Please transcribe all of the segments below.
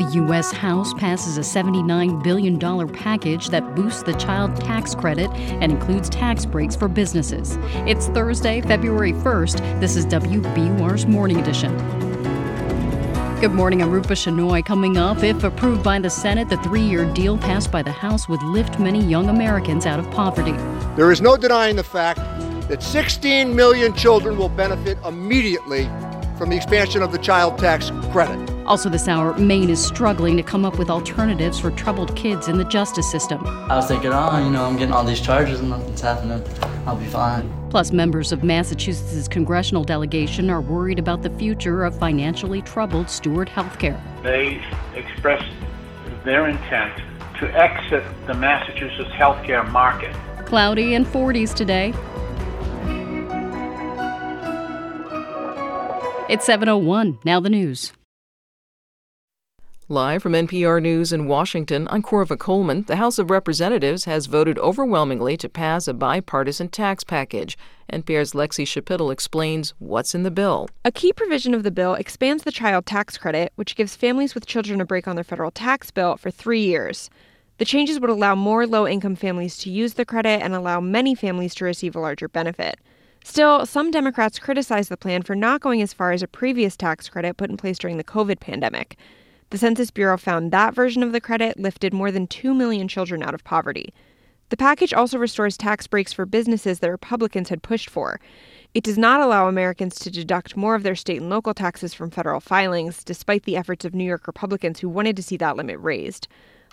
The U.S. House passes a $79 billion package that boosts the child tax credit and includes tax breaks for businesses. It's Thursday, February 1st. This is WBUR's Morning Edition. Good morning. I'm Rupa Shenoy. Coming up, if approved by the Senate, the three year deal passed by the House would lift many young Americans out of poverty. There is no denying the fact that 16 million children will benefit immediately from the expansion of the child tax credit. Also, this hour, Maine is struggling to come up with alternatives for troubled kids in the justice system. I was thinking, oh, you know, I'm getting all these charges and nothing's happening. I'll be fine. Plus, members of Massachusetts' congressional delegation are worried about the future of financially troubled Steward Healthcare. They expressed their intent to exit the Massachusetts healthcare market. Cloudy and 40s today. It's 701. Now the news. Live from NPR News in Washington, I'm Korva Coleman. The House of Representatives has voted overwhelmingly to pass a bipartisan tax package. NPR's Lexie Schapitl explains what's in the bill. A key provision of the bill expands the child tax credit, which gives families with children a break on their federal tax bill for three years. The changes would allow more low income families to use the credit and allow many families to receive a larger benefit. Still, some Democrats criticize the plan for not going as far as a previous tax credit put in place during the COVID pandemic. The Census Bureau found that version of the credit lifted more than 2 million children out of poverty. The package also restores tax breaks for businesses that Republicans had pushed for. It does not allow Americans to deduct more of their state and local taxes from federal filings, despite the efforts of New York Republicans who wanted to see that limit raised.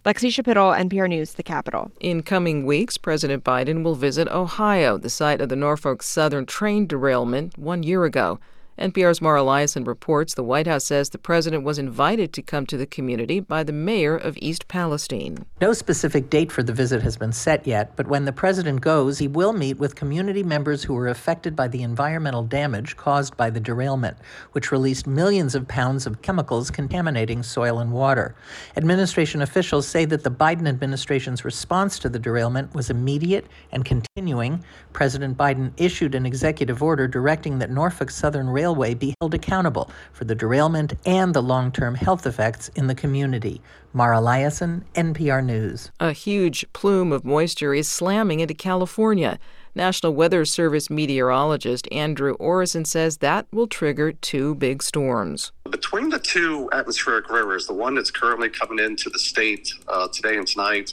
Lexie Schapitl, NPR News, The Capitol. In coming weeks, President Biden will visit Ohio, the site of the Norfolk Southern train derailment one year ago. NPR's Mara Liasson reports the White House says the president was invited to come to the community by the mayor of East Palestine. No specific date for the visit has been set yet, but when the president goes, he will meet with community members who were affected by the environmental damage caused by the derailment, which released millions of pounds of chemicals contaminating soil and water. Administration officials say that the Biden administration's response to the derailment was immediate and continuing. President Biden issued an executive order directing that Norfolk Southern Rail Railway be held accountable for the derailment and the long term health effects in the community. Mara Liasson, NPR News. A huge plume of moisture is slamming into California. National Weather Service meteorologist Andrew Orison says that will trigger two big storms. Between the two atmospheric rivers, the one that's currently coming into the state uh, today and tonight,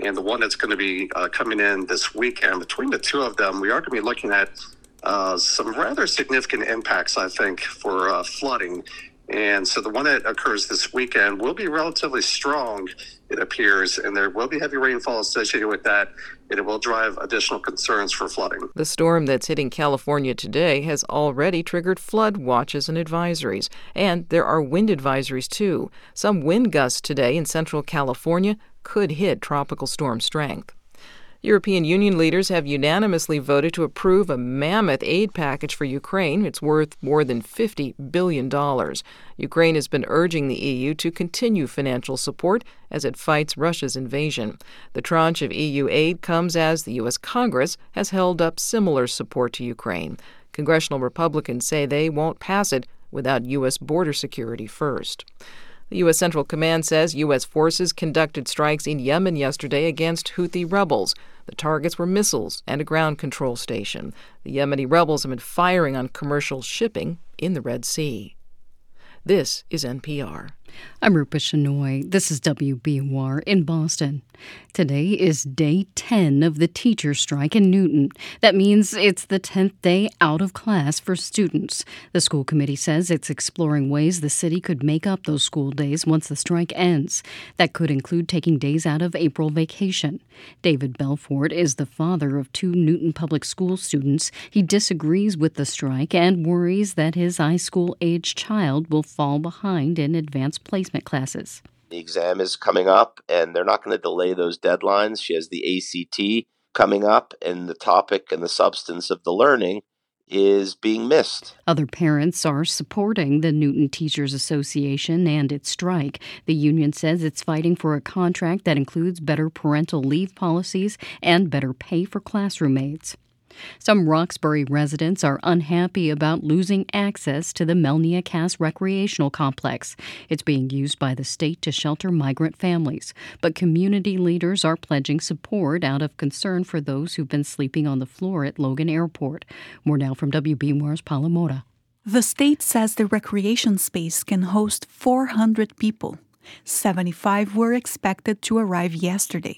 and the one that's going to be uh, coming in this weekend, between the two of them, we are going to be looking at uh, some rather significant impacts, I think, for uh, flooding. And so the one that occurs this weekend will be relatively strong, it appears, and there will be heavy rainfall associated with that, and it will drive additional concerns for flooding. The storm that's hitting California today has already triggered flood watches and advisories, and there are wind advisories too. Some wind gusts today in central California could hit tropical storm strength. European Union leaders have unanimously voted to approve a mammoth aid package for Ukraine. It's worth more than $50 billion. Ukraine has been urging the EU to continue financial support as it fights Russia's invasion. The tranche of EU aid comes as the U.S. Congress has held up similar support to Ukraine. Congressional Republicans say they won't pass it without U.S. border security first. The U.S. Central Command says U.S. forces conducted strikes in Yemen yesterday against Houthi rebels. The targets were missiles and a ground control station. The Yemeni rebels have been firing on commercial shipping in the Red Sea. This is NPR. I'm Rupa Shenoy. This is WBUR in Boston. Today is day 10 of the teacher strike in Newton. That means it's the 10th day out of class for students. The school committee says it's exploring ways the city could make up those school days once the strike ends. That could include taking days out of April vacation. David Belfort is the father of two Newton Public School students. He disagrees with the strike and worries that his high school age child will fall behind in advanced placement classes. The exam is coming up, and they're not going to delay those deadlines. She has the ACT coming up, and the topic and the substance of the learning is being missed. Other parents are supporting the Newton Teachers Association and its strike. The union says it's fighting for a contract that includes better parental leave policies and better pay for classroom aides. Some Roxbury residents are unhappy about losing access to the Melnia Cass Recreational Complex. It's being used by the state to shelter migrant families, but community leaders are pledging support out of concern for those who've been sleeping on the floor at Logan Airport. More now from WBUR's Paula Moura. The state says the recreation space can host 400 people. 75 were expected to arrive yesterday.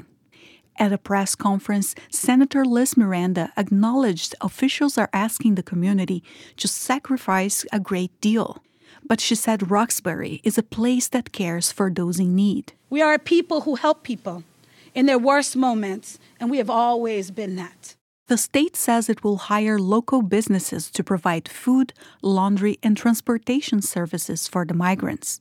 At a press conference, Senator Liz Miranda acknowledged officials are asking the community to sacrifice a great deal. But she said Roxbury is a place that cares for those in need. We are a people who help people in their worst moments, and we have always been that. The state says it will hire local businesses to provide food, laundry, and transportation services for the migrants.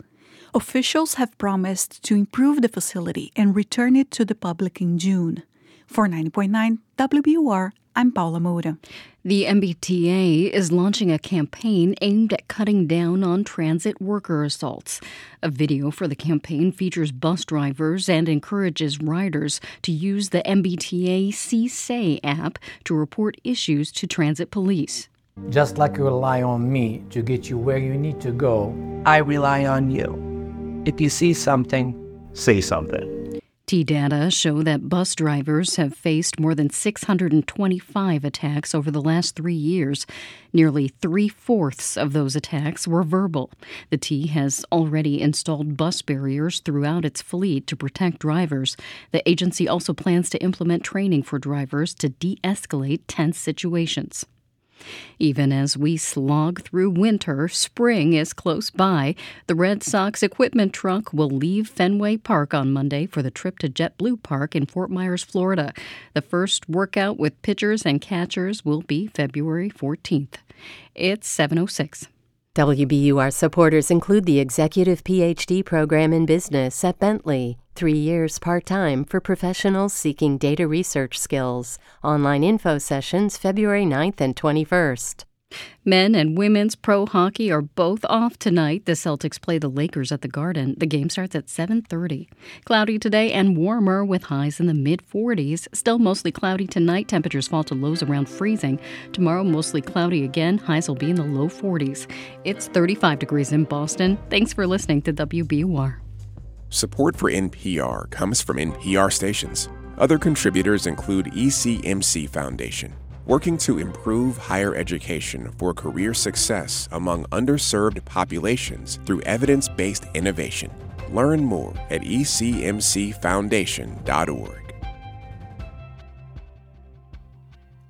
Officials have promised to improve the facility and return it to the public in June. For 90.9 WBUR, I'm Paula Moura. The MBTA is launching a campaign aimed at cutting down on transit worker assaults. A video for the campaign features bus drivers and encourages riders to use the MBTA See Say app to report issues to transit police. Just like you rely on me to get you where you need to go, I rely on you. If you see something, say something. T data show that bus drivers have faced more than 625 attacks over the last three years. Nearly three fourths of those attacks were verbal. The T has already installed bus barriers throughout its fleet to protect drivers. The agency also plans to implement training for drivers to de escalate tense situations. Even as we slog through winter, spring is close by. The Red Sox equipment truck will leave Fenway Park on Monday for the trip to JetBlue Park in Fort Myers, Florida. The first workout with pitchers and catchers will be February 14th. It's 706. WBUR supporters include the Executive PhD program in business at Bentley, three years part time for professionals seeking data research skills. Online info sessions February 9th and 21st. Men and women's pro hockey are both off tonight. The Celtics play the Lakers at the Garden. The game starts at 7:30. Cloudy today and warmer with highs in the mid 40s. Still mostly cloudy tonight. Temperatures fall to lows around freezing. Tomorrow mostly cloudy again. Highs will be in the low 40s. It's 35 degrees in Boston. Thanks for listening to WBUR. Support for NPR comes from NPR stations. Other contributors include ECMC Foundation working to improve higher education for career success among underserved populations through evidence based innovation. Learn more at ecmcfoundation.org.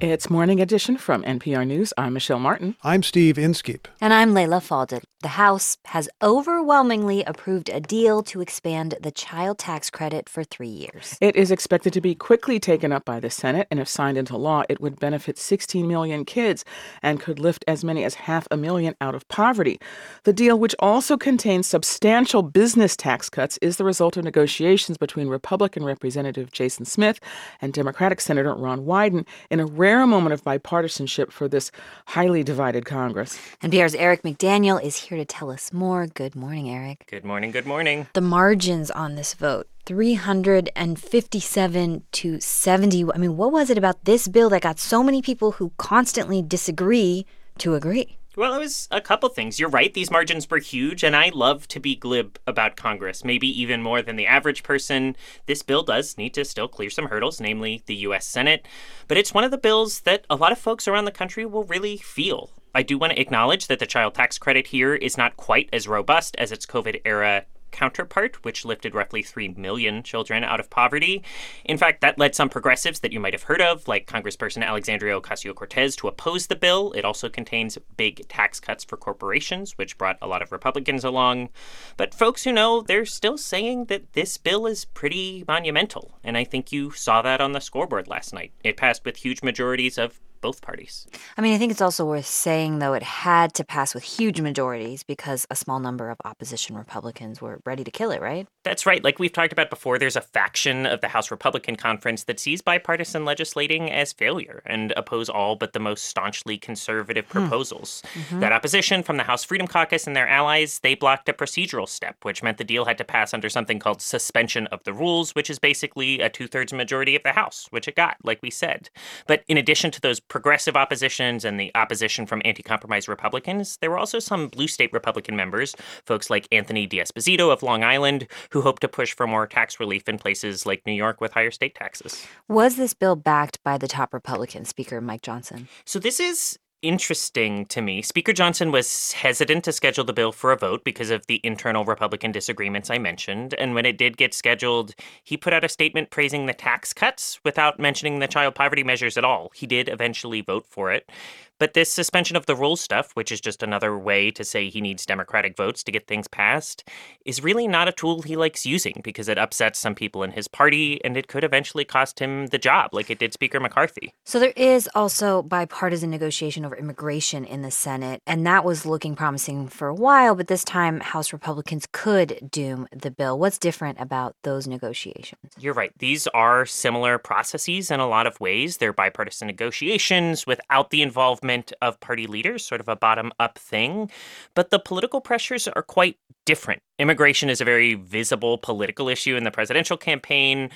It's Morning Edition from NPR News. I'm Michelle Martin. I'm Steve Inskeep. And I'm Leila Fadel. The House has overwhelmingly approved a deal to expand the child tax credit for three years. It is expected to be quickly taken up by the Senate, and if signed into law, it would benefit 16 million kids and could lift as many as half a million out of poverty. The deal, which also contains substantial business tax cuts, is the result of negotiations between Republican Representative Jason Smith and Democratic Senator Ron Wyden in a rare moment of bipartisanship for this highly divided Congress. NPR's Eric McDaniel is here to tell us more. Good morning, Eric. Good morning. Good morning. The margins on this vote 357 to 70. I mean, what was it about this bill that got so many people who constantly disagree to agree? Well, it was a couple things. You're right, these margins were huge, and I love to be glib about Congress, maybe even more than the average person. This bill does need to still clear some hurdles, namely the U.S. Senate, but it's one of the bills that a lot of folks around the country will really feel. I do want to acknowledge that the child tax credit here is not quite as robust as its COVID era counterpart, which lifted roughly 3 million children out of poverty. In fact, that led some progressives that you might have heard of, like Congressperson Alexandria Ocasio Cortez, to oppose the bill. It also contains big tax cuts for corporations, which brought a lot of Republicans along. But folks who know, they're still saying that this bill is pretty monumental. And I think you saw that on the scoreboard last night. It passed with huge majorities of both parties. I mean, I think it's also worth saying, though, it had to pass with huge majorities because a small number of opposition Republicans were ready to kill it, right? That's right. Like we've talked about before, there's a faction of the House Republican Conference that sees bipartisan legislating as failure and oppose all but the most staunchly conservative hmm. proposals. Mm-hmm. That opposition from the House Freedom Caucus and their allies, they blocked a procedural step, which meant the deal had to pass under something called suspension of the rules, which is basically a two thirds majority of the House, which it got, like we said. But in addition to those progressive oppositions and the opposition from anti compromise Republicans, there were also some blue state Republican members, folks like Anthony D'Esposito of Long Island, who hoped to push for more tax relief in places like New York with higher state taxes. Was this bill backed by the top Republican, Speaker Mike Johnson? So this is interesting to me. Speaker Johnson was hesitant to schedule the bill for a vote because of the internal Republican disagreements I mentioned. And when it did get scheduled, he put out a statement praising the tax cuts without mentioning the child poverty measures at all. He did eventually vote for it. But this suspension of the rules stuff, which is just another way to say he needs Democratic votes to get things passed, is really not a tool he likes using because it upsets some people in his party and it could eventually cost him the job, like it did Speaker McCarthy. So there is also bipartisan negotiation over immigration in the Senate, and that was looking promising for a while, but this time House Republicans could doom the bill. What's different about those negotiations? You're right. These are similar processes in a lot of ways. They're bipartisan negotiations without the involvement of party leaders, sort of a bottom up thing. But the political pressures are quite different. Immigration is a very visible political issue in the presidential campaign.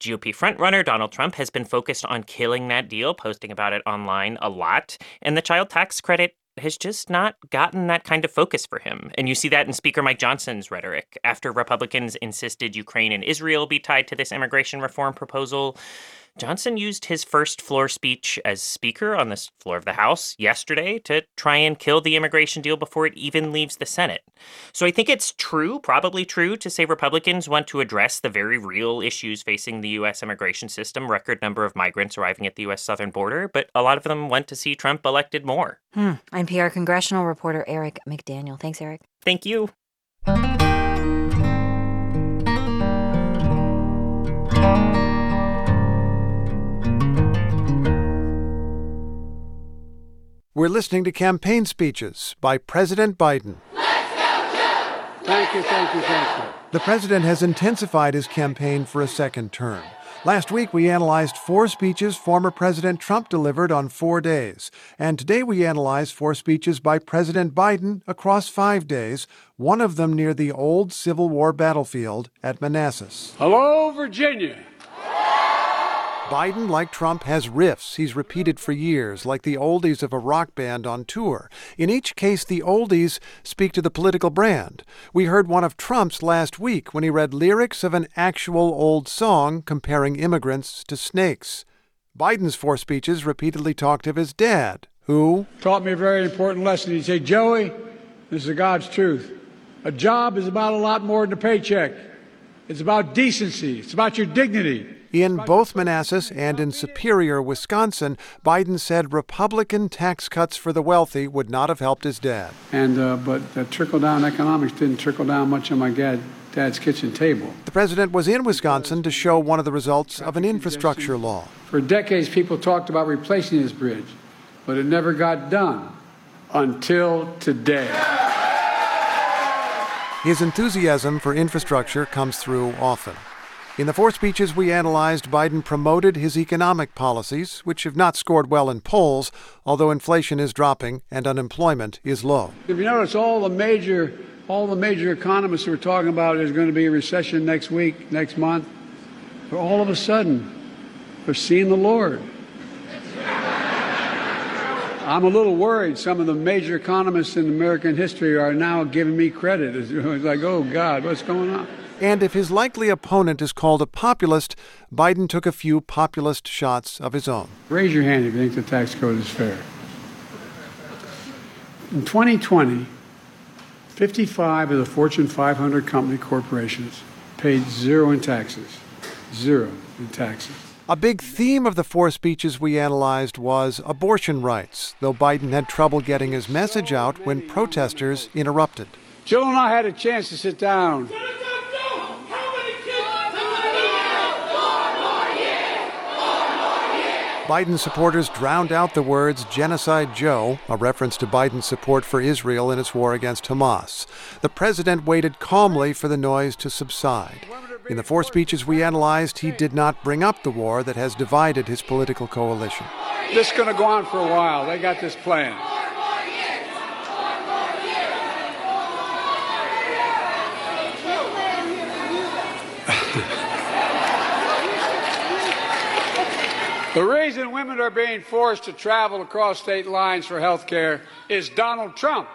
GOP frontrunner Donald Trump has been focused on killing that deal, posting about it online a lot. And the child tax credit has just not gotten that kind of focus for him. And you see that in Speaker Mike Johnson's rhetoric. After Republicans insisted Ukraine and Israel be tied to this immigration reform proposal, Johnson used his first floor speech as Speaker on the floor of the House yesterday to try and kill the immigration deal before it even leaves the Senate. So I think it's true, probably true, to say Republicans want to address the very real issues facing the U.S. immigration system record number of migrants arriving at the U.S. southern border, but a lot of them want to see Trump elected more. Hmm. NPR congressional reporter Eric McDaniel. Thanks, Eric. Thank you. We're listening to campaign speeches by President Biden. Let's go! Thank you, thank you, thank you. The president has intensified his campaign for a second term. Last week, we analyzed four speeches former President Trump delivered on four days. And today, we analyze four speeches by President Biden across five days, one of them near the old Civil War battlefield at Manassas. Hello, Virginia. Biden, like Trump, has riffs he's repeated for years, like the oldies of a rock band on tour. In each case, the oldies speak to the political brand. We heard one of Trump's last week when he read lyrics of an actual old song comparing immigrants to snakes. Biden's four speeches repeatedly talked of his dad, who taught me a very important lesson. He'd say, Joey, this is God's truth. A job is about a lot more than a paycheck. It's about decency. It's about your dignity. In both Manassas and in Superior, Wisconsin, Biden said Republican tax cuts for the wealthy would not have helped his dad. And uh, but the trickle down economics didn't trickle down much on my dad, dad's kitchen table. The president was in Wisconsin to show one of the results of an infrastructure law. For decades, people talked about replacing this bridge, but it never got done until today. His enthusiasm for infrastructure comes through often. In the four speeches we analyzed, Biden promoted his economic policies, which have not scored well in polls, although inflation is dropping and unemployment is low. If you notice, all the major all the major economists were talking about there's going to be a recession next week, next month. But all of a sudden, they're seeing the Lord. I'm a little worried. Some of the major economists in American history are now giving me credit. It's like, oh God, what's going on? And if his likely opponent is called a populist, Biden took a few populist shots of his own. Raise your hand if you think the tax code is fair. In 2020, 55 of the Fortune 500 company corporations paid zero in taxes. Zero in taxes. A big theme of the four speeches we analyzed was abortion rights, though Biden had trouble getting his message out when protesters interrupted. Jill and I had a chance to sit down. Biden supporters drowned out the words Genocide Joe, a reference to Biden's support for Israel in its war against Hamas. The president waited calmly for the noise to subside. In the four speeches we analyzed, he did not bring up the war that has divided his political coalition. This is going to go on for a while. They got this plan. The reason women are being forced to travel across state lines for health care is Donald Trump.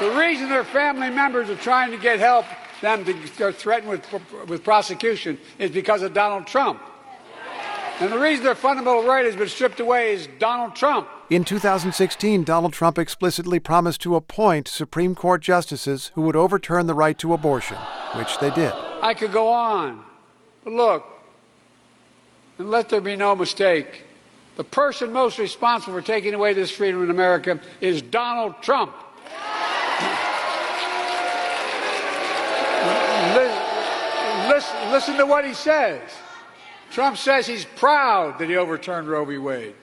The reason their family members are trying to get help, them to are threatened with, with prosecution, is because of Donald Trump. And the reason their fundamental right has been stripped away is Donald Trump. In 2016, Donald Trump explicitly promised to appoint Supreme Court justices who would overturn the right to abortion, which they did. I could go on. But look, and let there be no mistake, the person most responsible for taking away this freedom in America is Donald Trump. listen, listen to what he says. Trump says he's proud that he overturned Roe v. Wade.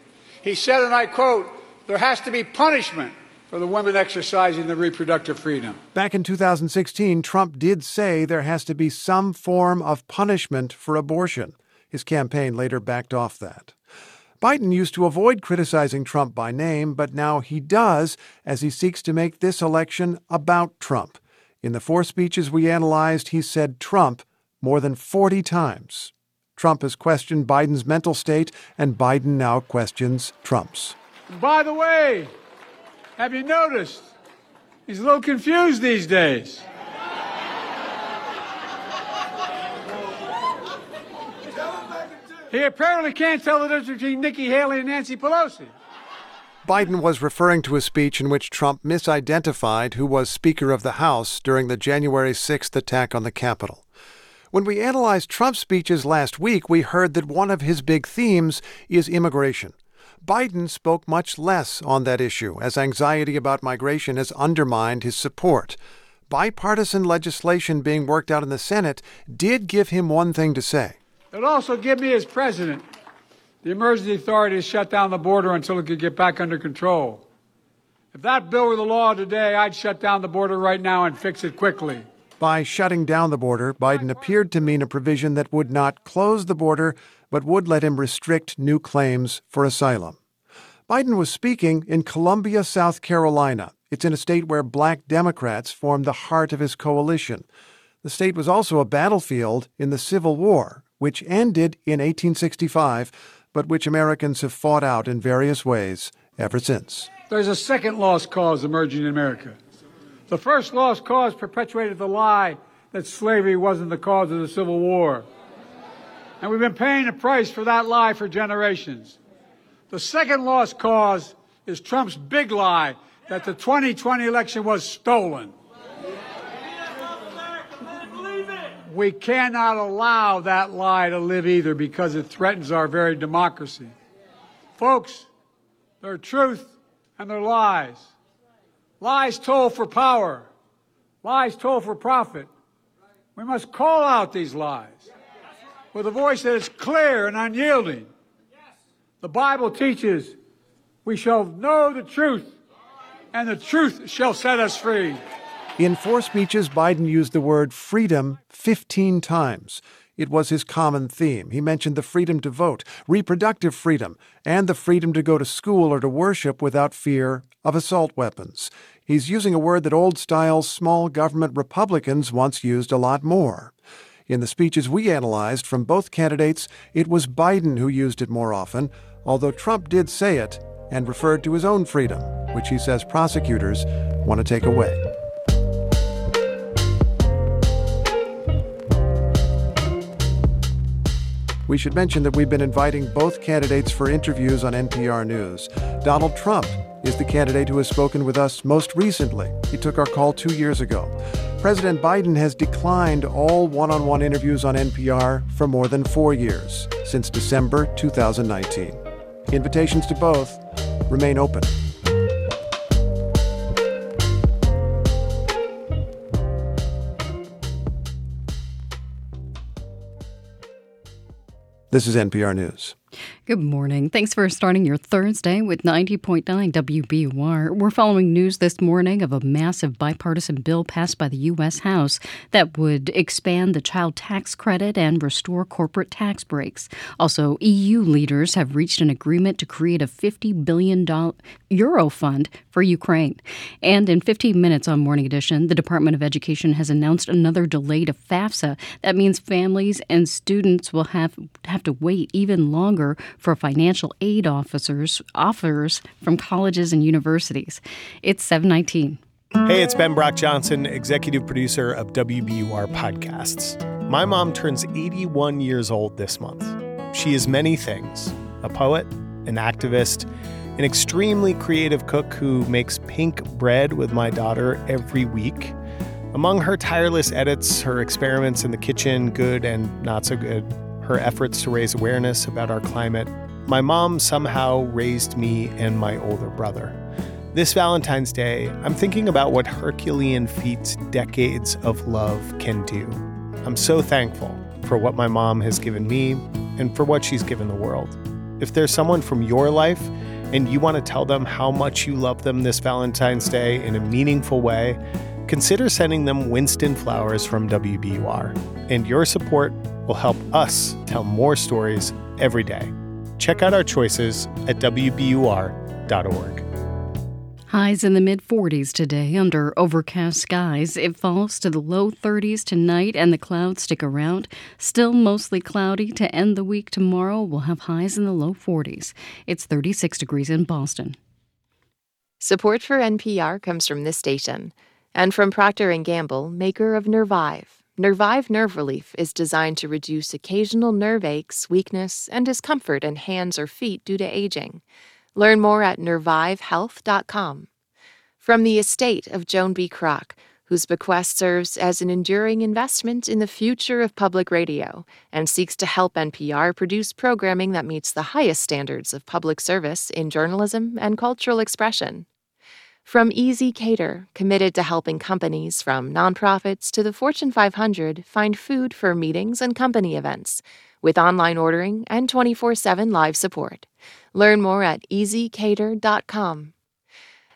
He said, and I quote, there has to be punishment for the women exercising their reproductive freedom. Back in 2016, Trump did say there has to be some form of punishment for abortion. His campaign later backed off that. Biden used to avoid criticizing Trump by name, but now he does as he seeks to make this election about Trump. In the four speeches we analyzed, he said Trump more than 40 times. Trump has questioned Biden's mental state, and Biden now questions Trump's. By the way, have you noticed? He's a little confused these days. He apparently can't tell the difference between Nikki Haley and Nancy Pelosi. Biden was referring to a speech in which Trump misidentified who was Speaker of the House during the January 6th attack on the Capitol. When we analyzed Trump's speeches last week, we heard that one of his big themes is immigration. Biden spoke much less on that issue, as anxiety about migration has undermined his support. Bipartisan legislation being worked out in the Senate did give him one thing to say. It also give me, as president, the emergency authority to shut down the border until it could get back under control. If that bill were the law today, I'd shut down the border right now and fix it quickly. By shutting down the border, Biden appeared to mean a provision that would not close the border, but would let him restrict new claims for asylum. Biden was speaking in Columbia, South Carolina. It's in a state where black Democrats formed the heart of his coalition. The state was also a battlefield in the Civil War, which ended in 1865, but which Americans have fought out in various ways ever since. There's a second lost cause emerging in America. The first lost cause perpetuated the lie that slavery wasn't the cause of the Civil War. And we've been paying a price for that lie for generations. The second lost cause is Trump's big lie that the 2020 election was stolen. We cannot allow that lie to live either because it threatens our very democracy. Folks, there are truth and there are lies. Lies told for power, lies told for profit. We must call out these lies with a voice that is clear and unyielding. The Bible teaches we shall know the truth, and the truth shall set us free. In four speeches, Biden used the word freedom 15 times. It was his common theme. He mentioned the freedom to vote, reproductive freedom, and the freedom to go to school or to worship without fear of assault weapons. He's using a word that old style small government Republicans once used a lot more. In the speeches we analyzed from both candidates, it was Biden who used it more often, although Trump did say it and referred to his own freedom, which he says prosecutors want to take away. We should mention that we've been inviting both candidates for interviews on NPR News. Donald Trump is the candidate who has spoken with us most recently. He took our call two years ago. President Biden has declined all one on one interviews on NPR for more than four years, since December 2019. Invitations to both remain open. This is NPR News. Good morning. Thanks for starting your Thursday with 90.9 WBUR. We're following news this morning of a massive bipartisan bill passed by the U.S. House that would expand the child tax credit and restore corporate tax breaks. Also, EU leaders have reached an agreement to create a 50 billion euro fund for Ukraine. And in 15 minutes on Morning Edition, the Department of Education has announced another delay to FAFSA. That means families and students will have have to wait even longer longer for financial aid officers offers from colleges and universities. It's 719. Hey, it's Ben Brock Johnson, executive producer of WBUR Podcasts. My mom turns 81 years old this month. She is many things a poet, an activist, an extremely creative cook who makes pink bread with my daughter every week. Among her tireless edits, her experiments in the kitchen, good and not so good, her efforts to raise awareness about our climate, my mom somehow raised me and my older brother. This Valentine's Day, I'm thinking about what Herculean feats decades of love can do. I'm so thankful for what my mom has given me and for what she's given the world. If there's someone from your life and you want to tell them how much you love them this Valentine's Day in a meaningful way, consider sending them Winston flowers from WBUR. And your support will help us tell more stories every day. Check out our choices at WBUR.org. Highs in the mid 40s today under overcast skies. It falls to the low 30s tonight and the clouds stick around. Still mostly cloudy to end the week tomorrow. We'll have highs in the low 40s. It's 36 degrees in Boston. Support for NPR comes from this station and from Procter & Gamble, maker of Nervive. Nervive Nerve Relief is designed to reduce occasional nerve aches, weakness, and discomfort in hands or feet due to aging. Learn more at nervivehealth.com. From the estate of Joan B. Kroc, whose bequest serves as an enduring investment in the future of public radio and seeks to help NPR produce programming that meets the highest standards of public service in journalism and cultural expression. From ezCater, committed to helping companies from nonprofits to the Fortune 500 find food for meetings and company events with online ordering and 24 7 live support. Learn more at ezcater.com.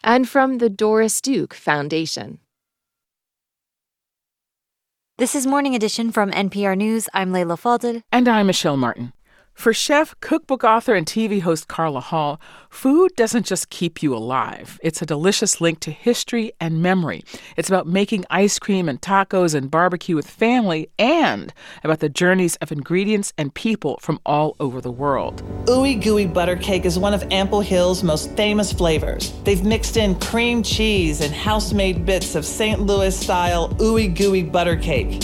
And from the Doris Duke Foundation. This is Morning Edition from NPR News. I'm Leila Fadel. And I'm Michelle Martin. For chef, cookbook author, and TV host Carla Hall, food doesn't just keep you alive. It's a delicious link to history and memory. It's about making ice cream and tacos and barbecue with family and about the journeys of ingredients and people from all over the world. Ooey Gooey Butter Cake is one of Ample Hill's most famous flavors. They've mixed in cream cheese and house made bits of St. Louis style Ooey Gooey Butter Cake.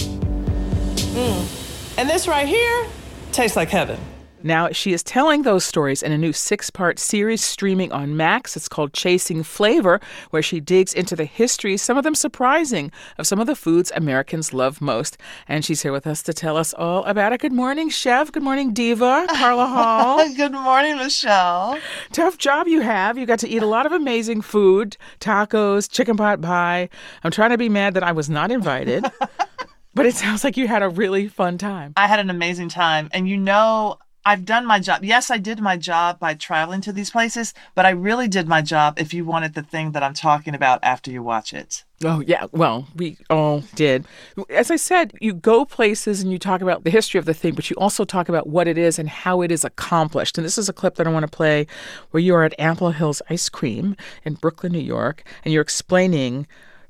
Mm. And this right here tastes like heaven. Now, she is telling those stories in a new six part series streaming on Max. It's called Chasing Flavor, where she digs into the history, some of them surprising, of some of the foods Americans love most. And she's here with us to tell us all about it. Good morning, Chef. Good morning, Diva. Carla Hall. Good morning, Michelle. Tough job you have. You got to eat a lot of amazing food tacos, chicken pot pie. I'm trying to be mad that I was not invited. But it sounds like you had a really fun time. I had an amazing time. And you know, I've done my job. Yes, I did my job by traveling to these places, but I really did my job if you wanted the thing that I'm talking about after you watch it. Oh, yeah. Well, we all did. As I said, you go places and you talk about the history of the thing, but you also talk about what it is and how it is accomplished. And this is a clip that I want to play where you are at Ample Hills Ice Cream in Brooklyn, New York, and you're explaining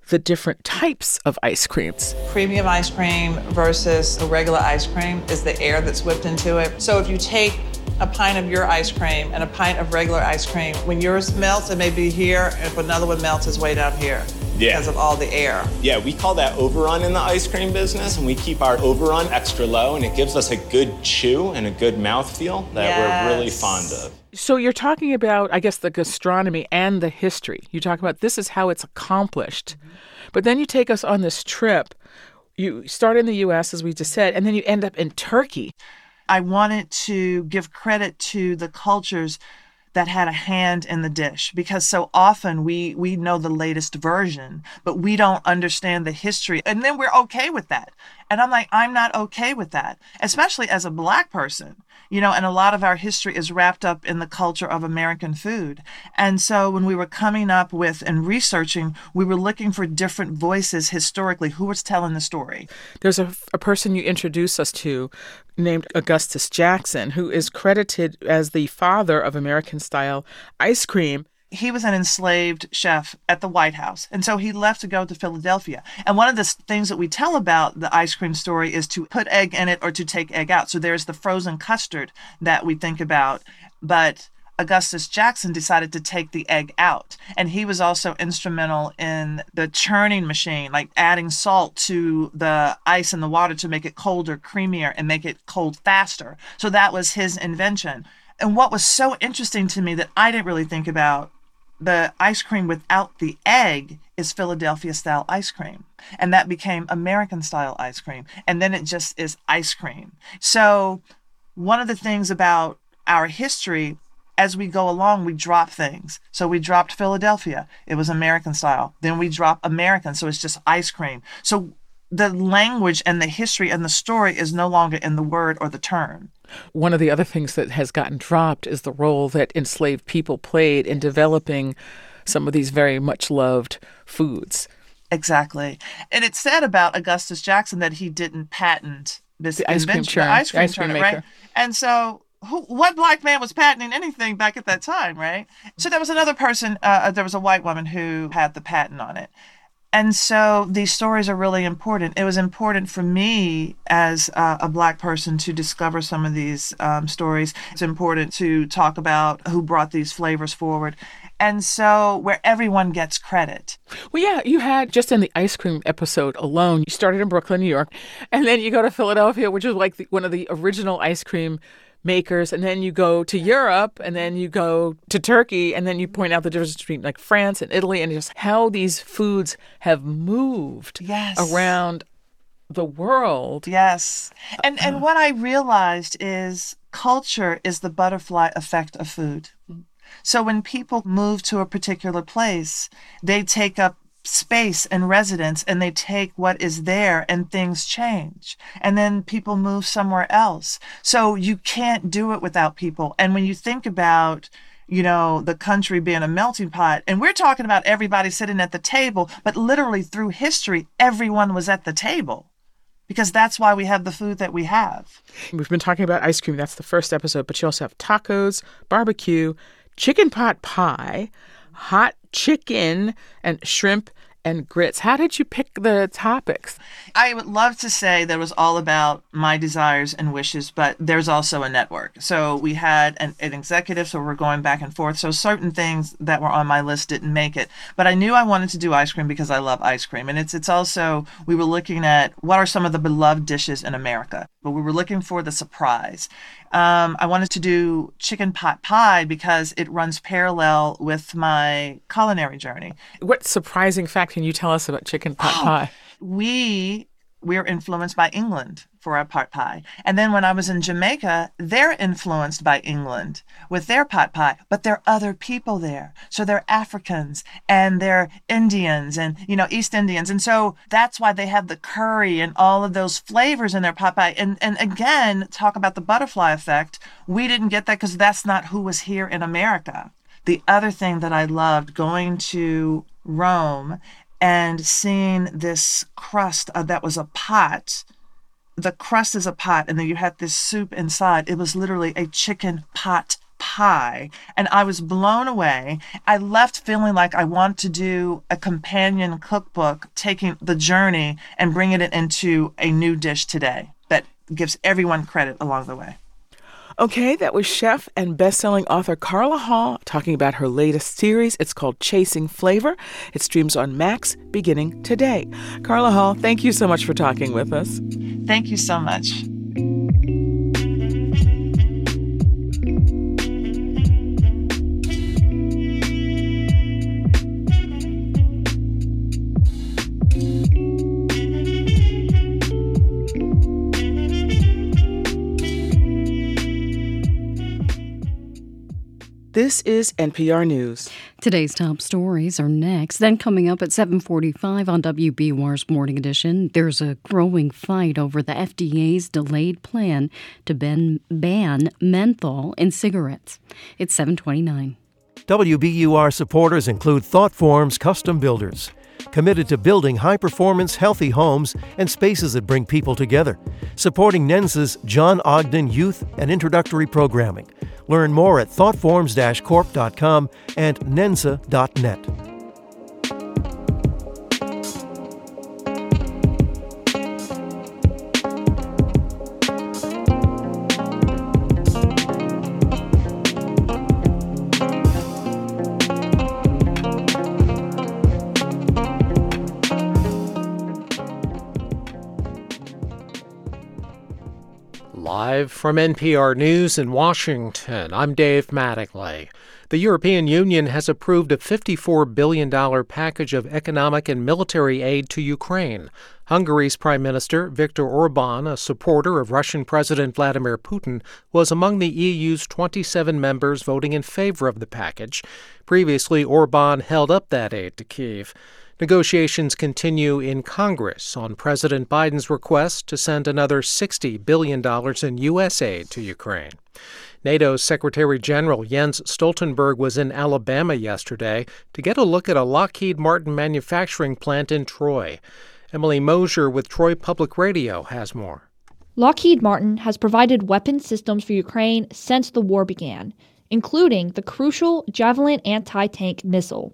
the different types of ice creams. Premium ice cream versus a regular ice cream is the air that's whipped into it. So if you take a pint of your ice cream and a pint of regular ice cream, when yours melts, it may be here. And if another one melts, it's way down here. Yeah. Because of all the air. Yeah, we call that overrun in the ice cream business, and we keep our overrun extra low, and it gives us a good chew and a good mouthfeel that yes. we're really fond of. So you're talking about, I guess, the gastronomy and the history. You talk about this is how it's accomplished. Mm-hmm. But then you take us on this trip. You start in the US, as we just said, and then you end up in Turkey. I wanted to give credit to the cultures that had a hand in the dish because so often we we know the latest version but we don't understand the history and then we're okay with that and i'm like i'm not okay with that especially as a black person you know, and a lot of our history is wrapped up in the culture of American food. And so when we were coming up with and researching, we were looking for different voices historically who was telling the story. There's a, a person you introduced us to named Augustus Jackson, who is credited as the father of American style ice cream. He was an enslaved chef at the White House. And so he left to go to Philadelphia. And one of the things that we tell about the ice cream story is to put egg in it or to take egg out. So there's the frozen custard that we think about. But Augustus Jackson decided to take the egg out. And he was also instrumental in the churning machine, like adding salt to the ice and the water to make it colder, creamier, and make it cold faster. So that was his invention. And what was so interesting to me that I didn't really think about the ice cream without the egg is Philadelphia style ice cream. And that became American style ice cream. And then it just is ice cream. So, one of the things about our history, as we go along, we drop things. So, we dropped Philadelphia, it was American style. Then we drop American, so it's just ice cream. So, the language and the history and the story is no longer in the word or the term. One of the other things that has gotten dropped is the role that enslaved people played in developing some of these very much loved foods. Exactly. And it's said about Augustus Jackson that he didn't patent this the ice cream churn, the ice cream, ice cream churner, right? And so who, what black man was patenting anything back at that time, right? So there was another person, uh, there was a white woman who had the patent on it. And so these stories are really important. It was important for me as a black person to discover some of these um, stories. It's important to talk about who brought these flavors forward. And so, where everyone gets credit. Well, yeah, you had just in the ice cream episode alone, you started in Brooklyn, New York, and then you go to Philadelphia, which is like the, one of the original ice cream makers and then you go to Europe and then you go to Turkey and then you mm-hmm. point out the difference between like France and Italy and just how these foods have moved yes. around the world. Yes. And and uh-huh. what I realized is culture is the butterfly effect of food. Mm-hmm. So when people move to a particular place, they take up space and residence and they take what is there and things change. And then people move somewhere else. So you can't do it without people. And when you think about you know the country being a melting pot and we're talking about everybody sitting at the table but literally through history everyone was at the table because that's why we have the food that we have. We've been talking about ice cream. That's the first episode but you also have tacos barbecue chicken pot pie hot chicken and shrimp and grits. How did you pick the topics? I would love to say that it was all about my desires and wishes, but there's also a network. So we had an, an, executive, so we're going back and forth. So certain things that were on my list didn't make it, but I knew I wanted to do ice cream because I love ice cream, and it's it's also we were looking at what are some of the beloved dishes in America, but we were looking for the surprise. Um, I wanted to do chicken pot pie because it runs parallel with my culinary journey. What surprising fact can you tell us about chicken pot oh, pie? We we're influenced by England for our pot pie. And then when I was in Jamaica, they're influenced by England with their pot pie, but there are other people there. So they're Africans and they're Indians and, you know, East Indians. And so that's why they have the curry and all of those flavors in their pot pie. And, and again, talk about the butterfly effect. We didn't get that because that's not who was here in America. The other thing that I loved going to Rome and seeing this crust uh, that was a pot. The crust is a pot, and then you had this soup inside. It was literally a chicken pot pie, and I was blown away. I left feeling like I want to do a companion cookbook, taking the journey and bringing it into a new dish today that gives everyone credit along the way. Okay, that was chef and best-selling author Carla Hall talking about her latest series. It's called Chasing Flavor. It streams on Max beginning today. Carla Hall, thank you so much for talking with us. Thank you so much. This is NPR News. Today's top stories are next. Then coming up at 7:45 on WBUR's Morning Edition, there's a growing fight over the FDA's delayed plan to ban, ban menthol in cigarettes. It's 7:29. WBUR supporters include ThoughtForms Custom Builders. Committed to building high performance, healthy homes and spaces that bring people together, supporting NENSA's John Ogden Youth and Introductory Programming. Learn more at thoughtforms corp.com and nensa.net. Live from NPR News in Washington, I'm Dave Mattingly. The European Union has approved a $54 billion package of economic and military aid to Ukraine. Hungary's Prime Minister Viktor Orban, a supporter of Russian President Vladimir Putin, was among the EU's 27 members voting in favor of the package. Previously, Orban held up that aid to Kiev. Negotiations continue in Congress on President Biden's request to send another $60 billion in U.S. aid to Ukraine. NATO's Secretary General Jens Stoltenberg was in Alabama yesterday to get a look at a Lockheed Martin manufacturing plant in Troy. Emily Mosier with Troy Public Radio has more. Lockheed Martin has provided weapon systems for Ukraine since the war began, including the crucial Javelin anti tank missile.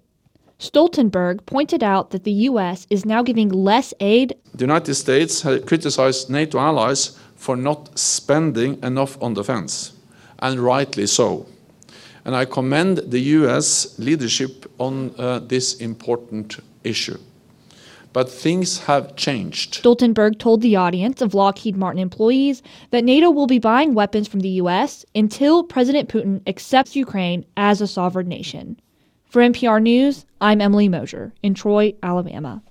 Stoltenberg pointed out that the U.S. is now giving less aid. The United States has criticized NATO allies for not spending enough on defense, and rightly so. And I commend the U.S. leadership on uh, this important issue. But things have changed. Stoltenberg told the audience of Lockheed Martin employees that NATO will be buying weapons from the U.S. until President Putin accepts Ukraine as a sovereign nation. For NPR News, I'm Emily Mosier in Troy, Alabama.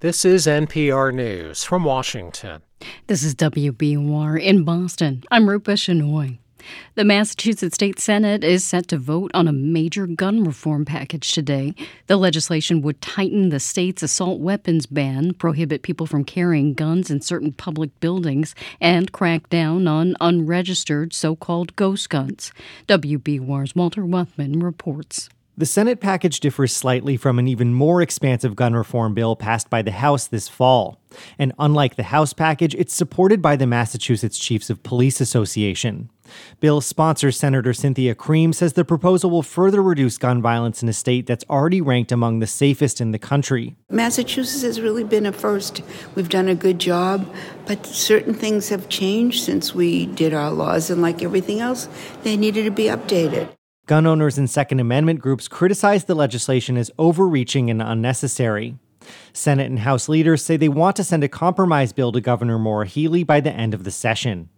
This is NPR News from Washington. This is WBUR in Boston. I'm Rupa Shenoy. The Massachusetts State Senate is set to vote on a major gun reform package today. The legislation would tighten the state's assault weapons ban, prohibit people from carrying guns in certain public buildings, and crack down on unregistered so called ghost guns. WBUR's Walter Wuthmann reports. The Senate package differs slightly from an even more expansive gun reform bill passed by the House this fall. And unlike the House package, it's supported by the Massachusetts Chiefs of Police Association. Bill sponsor Senator Cynthia Creem says the proposal will further reduce gun violence in a state that's already ranked among the safest in the country. Massachusetts has really been a first. We've done a good job, but certain things have changed since we did our laws, and like everything else, they needed to be updated. Gun owners and Second Amendment groups criticized the legislation as overreaching and unnecessary. Senate and House leaders say they want to send a compromise bill to Governor Maura Healey by the end of the session.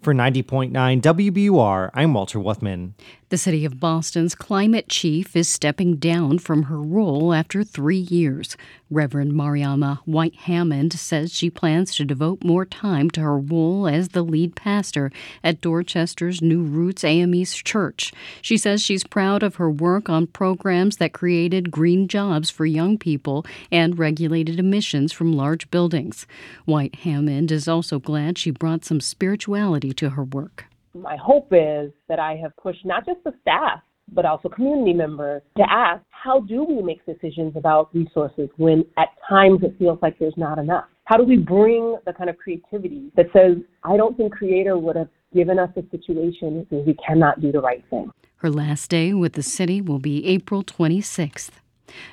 For 90.9 WBUR, I'm Walter Wuthmann. The city of Boston's climate chief is stepping down from her role after three years. Reverend Mariama White Hammond says she plans to devote more time to her role as the lead pastor at Dorchester's New Roots AME's church. She says she's proud of her work on programs that created green jobs for young people and regulated emissions from large buildings. White Hammond is also glad she brought some spirituality to her work my hope is that I have pushed not just the staff, but also community members to ask how do we make decisions about resources when at times it feels like there's not enough? How do we bring the kind of creativity that says, I don't think Creator would have given us a situation if we cannot do the right thing? Her last day with the city will be April 26th.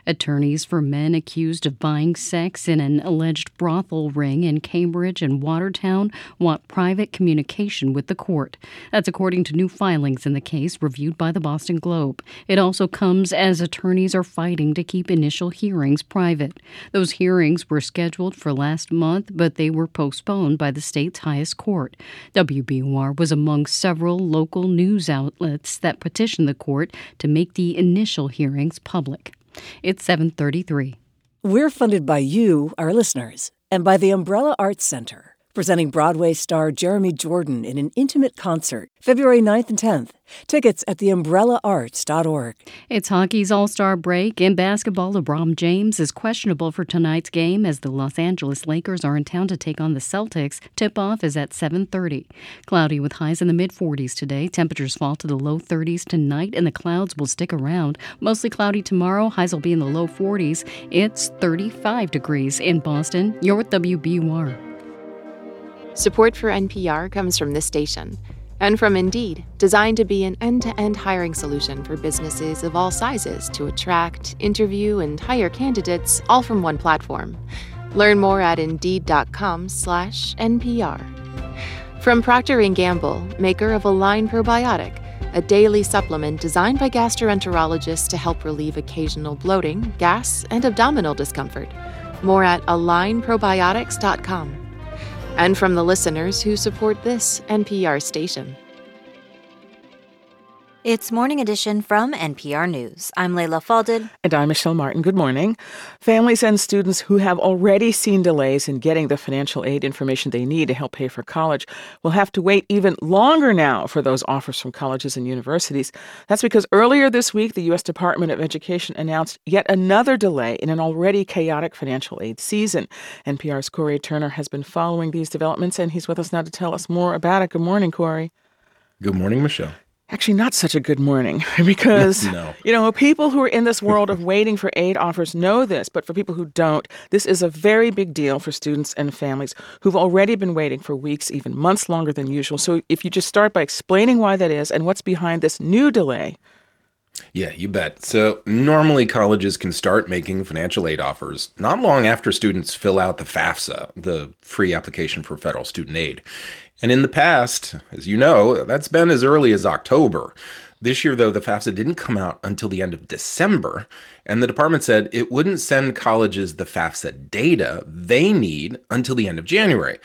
Attorneys for men accused of buying sex in an alleged brothel ring in Cambridge and Watertown want private communication with the court. That's according to new filings in the case reviewed by the Boston Globe. It also comes as attorneys are fighting to keep initial hearings private. Those hearings were scheduled for last month, but they were postponed by the state's highest court. WBUR was among several local news outlets that petitioned the court to make the initial hearings public. It's 733. We're funded by you, our listeners, and by the Umbrella Arts Center, presenting Broadway star Jeremy Jordan in an intimate concert February 9th and 10th. Tickets at theumbrellaarts.org. It's hockey's all-star break. In basketball, LeBron James is questionable for tonight's game as the Los Angeles Lakers are in town to take on the Celtics. Tip-off is at 7:30. Cloudy with highs in the mid-40s today. Temperatures fall to the low 30s tonight and the clouds will stick around. Mostly cloudy tomorrow. Highs will be in the low 40s. It's 35 degrees in Boston. You're with WBUR. Support for NPR comes from this station and from Indeed, designed to be an end to end hiring solution for businesses of all sizes to attract, interview, and hire candidates all from one platform. Learn more at Indeed.com/slash NPR. From Procter & Gamble, maker of Align Probiotic, a daily supplement designed by gastroenterologists to help relieve occasional bloating, gas, and abdominal discomfort. More at alignprobiotics.com and from the listeners who support this NPR station. It's Morning Edition from NPR News. I'm Leila Fadel. And I'm Michelle Martin. Good morning. Families and students who have already seen delays in getting the financial aid information they need to help pay for college will have to wait even longer now for those offers from colleges and universities. That's because earlier this week, the U.S. Department of Education announced yet another delay in an already chaotic financial aid season. NPR's Cory Turner has been following these developments, and he's with us now to tell us more about it. Good morning, Cory. Good morning, Michelle actually not such a good morning because no. you know people who are in this world of waiting for aid offers know this but for people who don't this is a very big deal for students and families who've already been waiting for weeks even months longer than usual so if you just start by explaining why that is and what's behind this new delay yeah, you bet. So, normally colleges can start making financial aid offers not long after students fill out the FAFSA, the free application for federal student aid. And in the past, as you know, that's been as early as October. This year, though, the FAFSA didn't come out until the end of December, and the department said it wouldn't send colleges the FAFSA data they need until the end of January.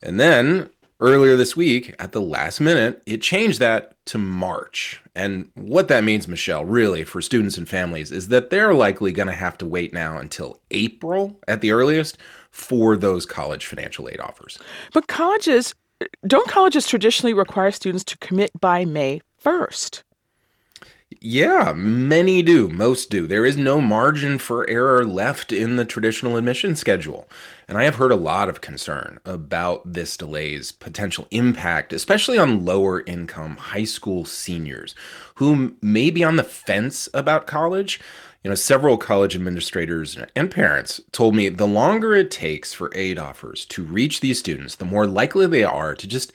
And then earlier this week, at the last minute, it changed that to March. And what that means, Michelle, really for students and families, is that they're likely going to have to wait now until April at the earliest for those college financial aid offers. But colleges don't colleges traditionally require students to commit by May 1st? Yeah, many do. Most do. There is no margin for error left in the traditional admission schedule. And I have heard a lot of concern about this delay's potential impact, especially on lower income high school seniors who may be on the fence about college you know, several college administrators and parents told me the longer it takes for aid offers to reach these students, the more likely they are to just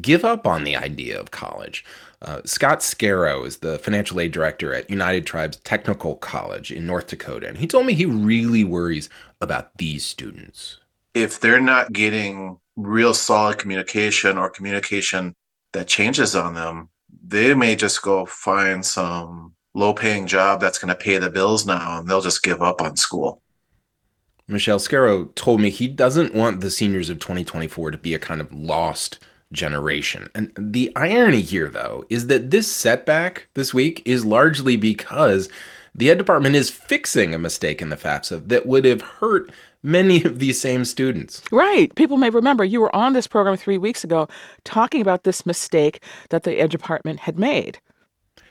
give up on the idea of college. Uh, Scott Scarrow is the financial aid director at United Tribes Technical College in North Dakota, and he told me he really worries about these students. If they're not getting real solid communication or communication that changes on them, they may just go find some low paying job that's going to pay the bills now and they'll just give up on school. Michelle Scarrow told me he doesn't want the seniors of 2024 to be a kind of lost generation. And the irony here, though, is that this setback this week is largely because the Ed Department is fixing a mistake in the FAFSA that would have hurt many of these same students. Right. People may remember you were on this program three weeks ago talking about this mistake that the Ed Department had made.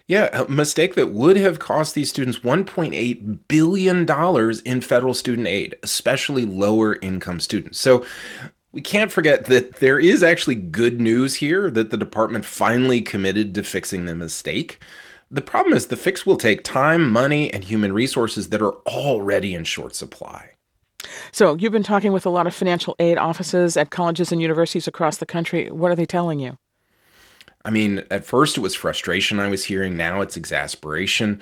Yeah, a mistake that would have cost these students $1.8 billion in federal student aid, especially lower income students. So we can't forget that there is actually good news here that the department finally committed to fixing the mistake. The problem is the fix will take time, money, and human resources that are already in short supply. So, you've been talking with a lot of financial aid offices at colleges and universities across the country. What are they telling you? I mean, at first it was frustration I was hearing. Now it's exasperation.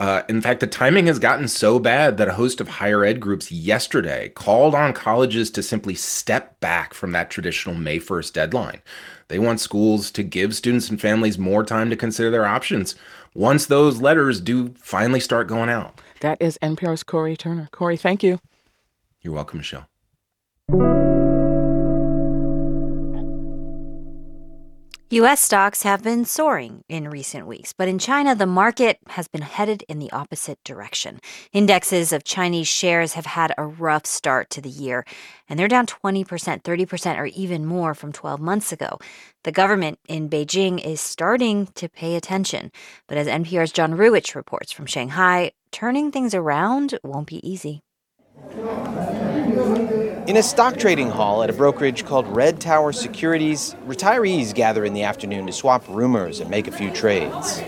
Uh, in fact, the timing has gotten so bad that a host of higher ed groups yesterday called on colleges to simply step back from that traditional May 1st deadline. They want schools to give students and families more time to consider their options once those letters do finally start going out. That is NPR's Cory Turner. Cory, thank you. You're welcome, Michelle. U.S. stocks have been soaring in recent weeks, but in China, the market has been headed in the opposite direction. Indexes of Chinese shares have had a rough start to the year, and they're down 20%, 30%, or even more from 12 months ago. The government in Beijing is starting to pay attention, but as NPR's John Ruwitch reports from Shanghai, turning things around won't be easy. In a stock trading hall at a brokerage called Red Tower Securities, retirees gather in the afternoon to swap rumors and make a few trades.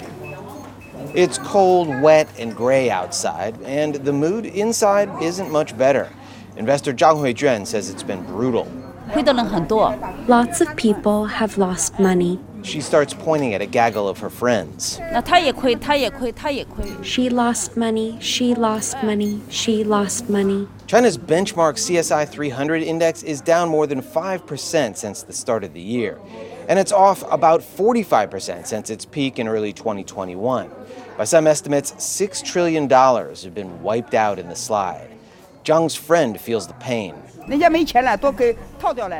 It's cold, wet, and gray outside, and the mood inside isn't much better. Investor Zhang Huijuan says it's been brutal. Lots of people have lost money. She starts pointing at a gaggle of her friends. She lost money, she lost money, she lost money. China's benchmark CSI 300 index is down more than 5% since the start of the year, and it's off about 45% since its peak in early 2021. By some estimates, $6 trillion have been wiped out in the slide. Zhang's friend feels the pain.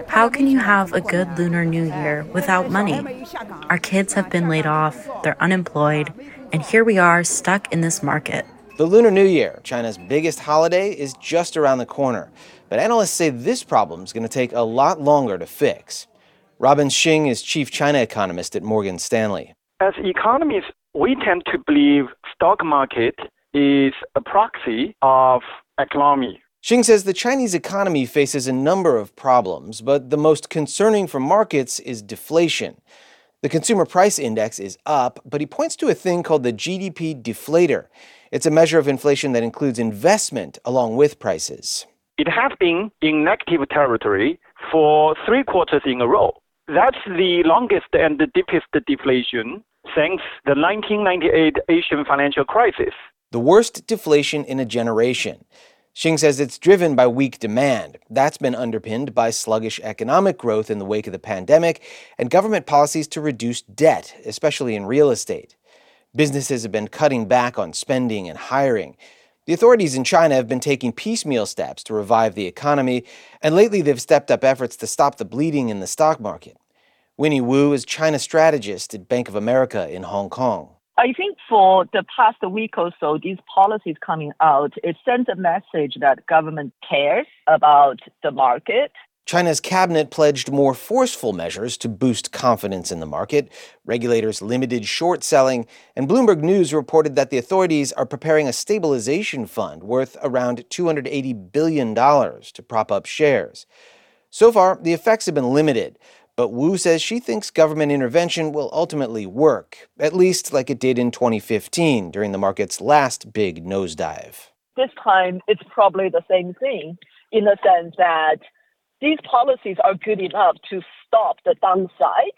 How can you have a good Lunar New Year without money? Our kids have been laid off, they're unemployed, and here we are stuck in this market. The Lunar New Year, China's biggest holiday, is just around the corner. But analysts say this problem is going to take a lot longer to fix. Robin Xing is chief China economist at Morgan Stanley. As economists, we tend to believe stock market is a proxy of economy. Xing says the Chinese economy faces a number of problems, but the most concerning for markets is deflation. The consumer price index is up, but he points to a thing called the GDP deflator. It's a measure of inflation that includes investment along with prices. It has been in negative territory for three quarters in a row. That's the longest and the deepest deflation since the 1998 Asian financial crisis. The worst deflation in a generation. Xing says it's driven by weak demand. That's been underpinned by sluggish economic growth in the wake of the pandemic and government policies to reduce debt, especially in real estate. Businesses have been cutting back on spending and hiring. The authorities in China have been taking piecemeal steps to revive the economy, and lately they've stepped up efforts to stop the bleeding in the stock market. Winnie Wu is China strategist at Bank of America in Hong Kong. I think for the past week or so, these policies coming out, it sends a message that government cares about the market. China's cabinet pledged more forceful measures to boost confidence in the market. Regulators limited short selling, and Bloomberg News reported that the authorities are preparing a stabilization fund worth around $280 billion to prop up shares. So far, the effects have been limited. But Wu says she thinks government intervention will ultimately work, at least like it did in 2015 during the market's last big nosedive. This time, it's probably the same thing in the sense that these policies are good enough to stop the downside,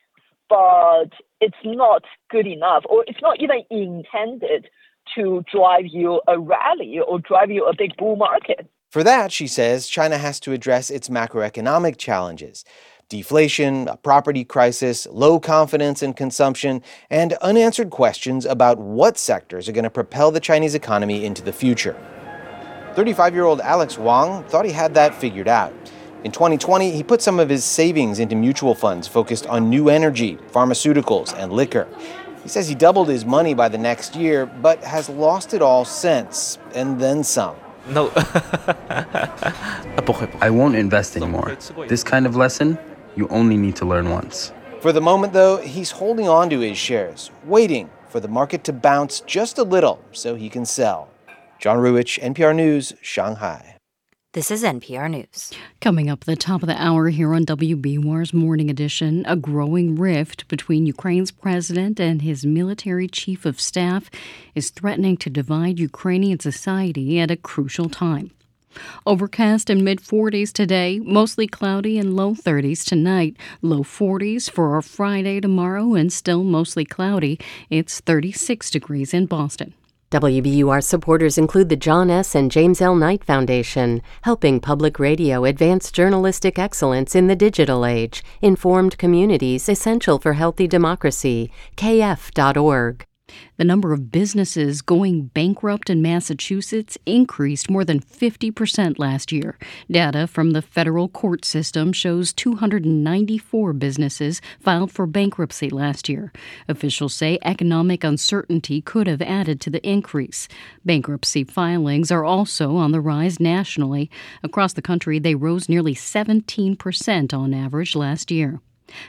but it's not good enough, or it's not even intended to drive you a rally or drive you a big bull market. For that, she says, China has to address its macroeconomic challenges deflation, a property crisis, low confidence in consumption, and unanswered questions about what sectors are going to propel the Chinese economy into the future. 35 year old Alex Wang thought he had that figured out. In 2020, he put some of his savings into mutual funds focused on new energy, pharmaceuticals, and liquor. He says he doubled his money by the next year, but has lost it all since, and then some. No. I won't invest anymore. This kind of lesson you only need to learn once. For the moment, though, he's holding on to his shares, waiting for the market to bounce just a little so he can sell. John Ruwitch, NPR News, Shanghai. This is NPR News. Coming up at the top of the hour here on WBUR's Morning Edition, a growing rift between Ukraine's president and his military chief of staff is threatening to divide Ukrainian society at a crucial time. Overcast and mid 40s today, mostly cloudy and low 30s tonight. Low 40s for our Friday tomorrow and still mostly cloudy. It's 36 degrees in Boston. WBUR supporters include the John S. and James L. Knight Foundation, helping public radio advance journalistic excellence in the digital age. Informed communities essential for healthy democracy. KF.org. The number of businesses going bankrupt in Massachusetts increased more than 50% last year. Data from the federal court system shows 294 businesses filed for bankruptcy last year. Officials say economic uncertainty could have added to the increase. Bankruptcy filings are also on the rise nationally. Across the country, they rose nearly 17% on average last year.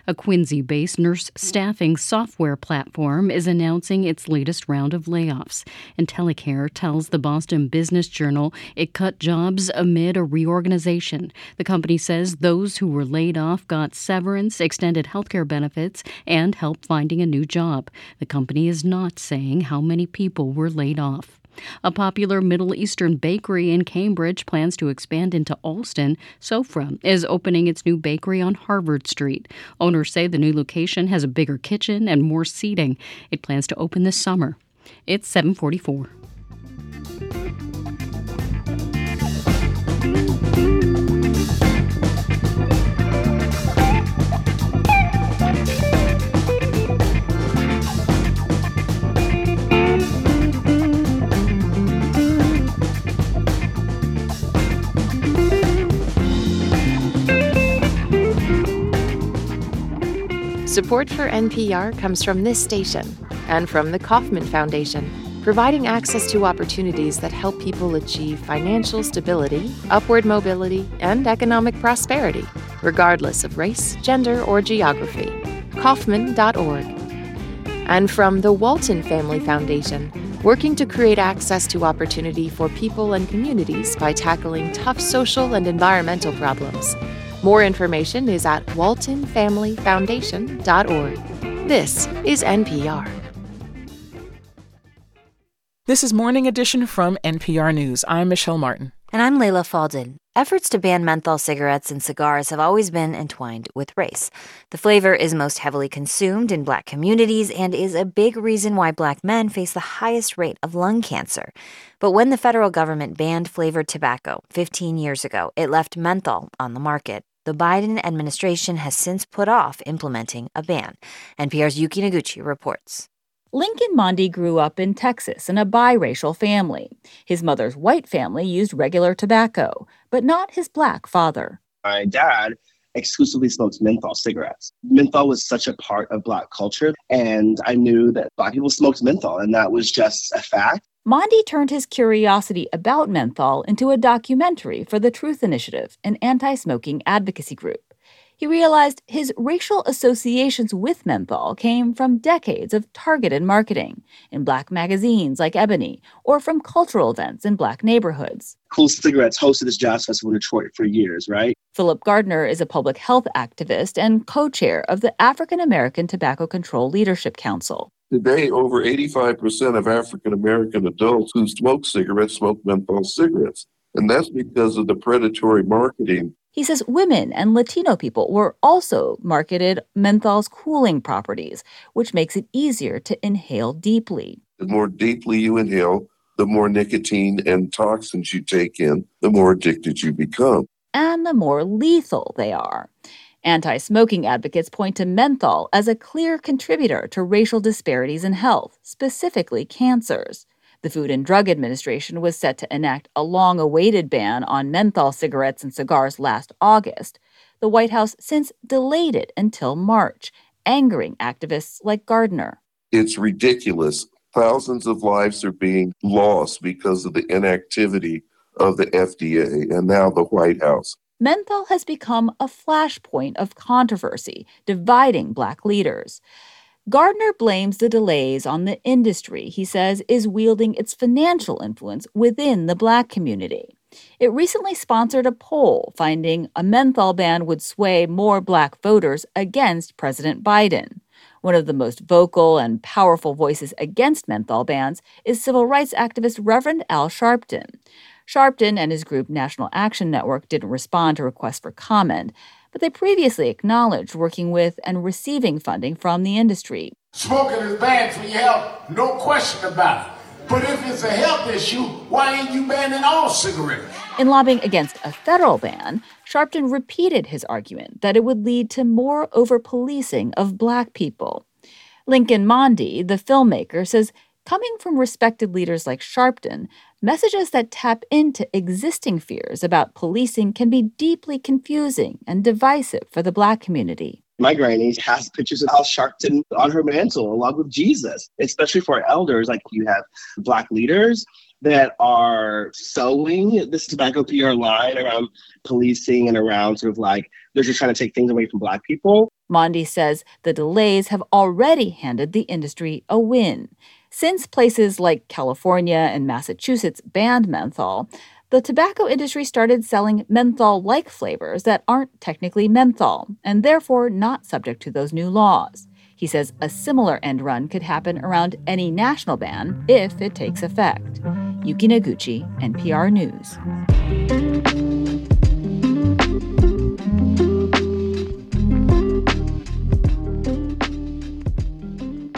A Quincy based nurse staffing software platform is announcing its latest round of layoffs. IntelyCare tells the Boston Business Journal it cut jobs amid a reorganization. The company says those who were laid off got severance, extended healthcare benefits, and help finding a new job. The company is not saying how many people were laid off. A popular Middle Eastern bakery in Cambridge plans to expand into Allston. Sofra is opening its new bakery on Harvard Street. Owners say the new location has a bigger kitchen and more seating. It plans to open this summer. It's 744. Support for NPR comes from this station and from the Kauffman Foundation, providing access to opportunities that help people achieve financial stability, upward mobility, and economic prosperity, regardless of race, gender, or geography. Kauffman.org. And from the Walton Family Foundation, working to create access to opportunity for people and communities by tackling tough social and environmental problems. More information is at waltonfamilyfoundation.org. This is NPR. This is Morning Edition from NPR News. I'm Michelle Martin. And I'm Leila Fadel. Efforts to ban menthol cigarettes and cigars have always been entwined with race. The flavor is most heavily consumed in black communities and is a big reason why black men face the highest rate of lung cancer. But when the federal government banned flavored tobacco 15 years ago, it left menthol on the market. The Biden administration has since put off implementing a ban. NPR's Yuki Noguchi reports. Lincoln Mondy grew up in Texas in a biracial family. His mother's white family used regular tobacco, but not his black father. My dad exclusively smoked menthol cigarettes. Menthol was such a part of black culture, and I knew that black people smoked menthol, and that was just a fact. Mondy turned his curiosity about menthol into a documentary for the Truth Initiative, an anti smoking advocacy group. He realized his racial associations with menthol came from decades of targeted marketing in black magazines like Ebony or from cultural events in black neighborhoods. Kool Cigarettes hosted this jazz festival in Detroit for years, right? Phillip Gardiner is a public health activist and co chair of the African American Tobacco Control Leadership Council. Today, over 85% of African American adults who smoke cigarettes smoke menthol cigarettes. And that's because of the predatory marketing. He says women and Latino people were also marketed menthol's cooling properties, which makes it easier to inhale deeply. The more deeply you inhale, the more nicotine and toxins you take in, the more addicted you become. And the more lethal they are. Anti smoking advocates point to menthol as a clear contributor to racial disparities in health, specifically cancers. The Food and Drug Administration was set to enact a long awaited ban on menthol cigarettes and cigars last August. The White House since delayed it until March, angering activists like Gardiner. It's ridiculous. Thousands of lives are being lost because of the inactivity of the FDA and now the White House. Menthol has become a flashpoint of controversy, dividing black leaders. Gardiner blames the delays on the industry he says is wielding its financial influence within the black community. It recently sponsored a poll finding a menthol ban would sway more black voters against President Biden. One of the most vocal and powerful voices against menthol bans is civil rights activist Reverend Al Sharpton. Sharpton and his group National Action Network didn't respond to requests for comment, but they previously acknowledged working with and receiving funding from the industry. Smoking is bad for your health, no question about it. But if it's a health issue, why ain't you banning all cigarettes? In lobbying against a federal ban, Sharpton repeated his argument that it would lead to more over policing of black people. Lincoln Mondy, the filmmaker, says coming from respected leaders like Sharpton, messages that tap into existing fears about policing can be deeply confusing and divisive for the Black community. My granny has pictures of Al Sharpton on her mantle along with Jesus, especially for elders. Like you have Black leaders that are sowing this tobacco PR line around policing and around sort of like they're just trying to take things away from Black people. Mondy says the delays have already handed the industry a win. Since places like California and Massachusetts banned menthol, the tobacco industry started selling menthol like flavors that aren't technically menthol and therefore not subject to those new laws. He says a similar end run could happen around any national ban if it takes effect. Yuki Noguchi, NPR News.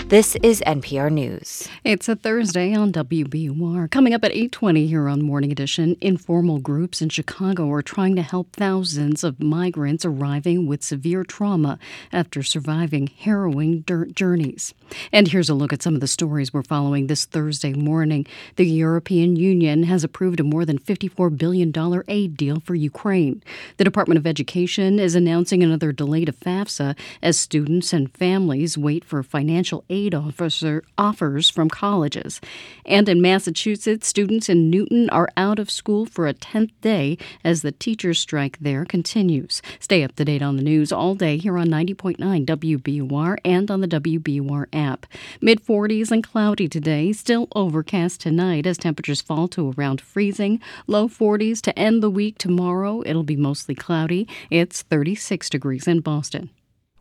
This is NPR News. It's a Thursday on WBUR. Coming up at 8:20 here on Morning Edition, informal groups in Chicago are trying to help thousands of migrants arriving with severe trauma after surviving harrowing dirt journeys. And here's a look at some of the stories we're following this Thursday morning. The European Union has approved a more than $54 billion aid deal for Ukraine. The Department of Education is announcing another delay to FAFSA as students and families wait for financial aid officer offers from colleges. And in Massachusetts, students in Newton are out of school for a 10th day as the teachers' strike there continues. Stay up to date on the news all day here on 90.9 WBUR and on the WBUR app. Mid 40s and cloudy today, still overcast tonight as temperatures fall to around freezing. Low 40s to end the week tomorrow. It'll be mostly cloudy. It's 36 degrees in Boston.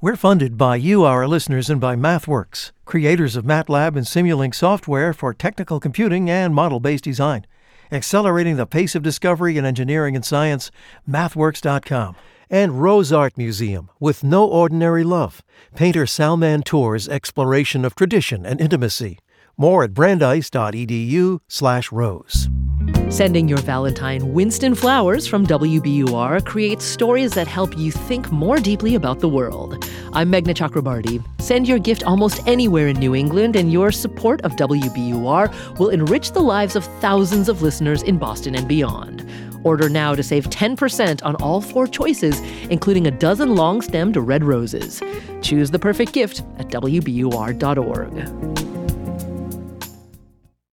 We're funded by you, our listeners, and by MathWorks, creators of MATLAB and Simulink software for technical computing and model based design. Accelerating the pace of discovery in engineering and science, MathWorks.com. And Rose Art Museum, with no ordinary love. Painter Salman Toor's exploration of tradition and intimacy. More at brandeis.edu slash rose. Sending your Valentine Winston flowers from WBUR creates stories that help you think more deeply about the world. I'm Meghna Chakrabarti. Send your gift almost anywhere in New England, and your support of WBUR will enrich the lives of thousands of listeners in Boston and beyond. Order now to save 10% on all four choices, including a dozen long stemmed red roses. Choose the perfect gift at WBUR.org.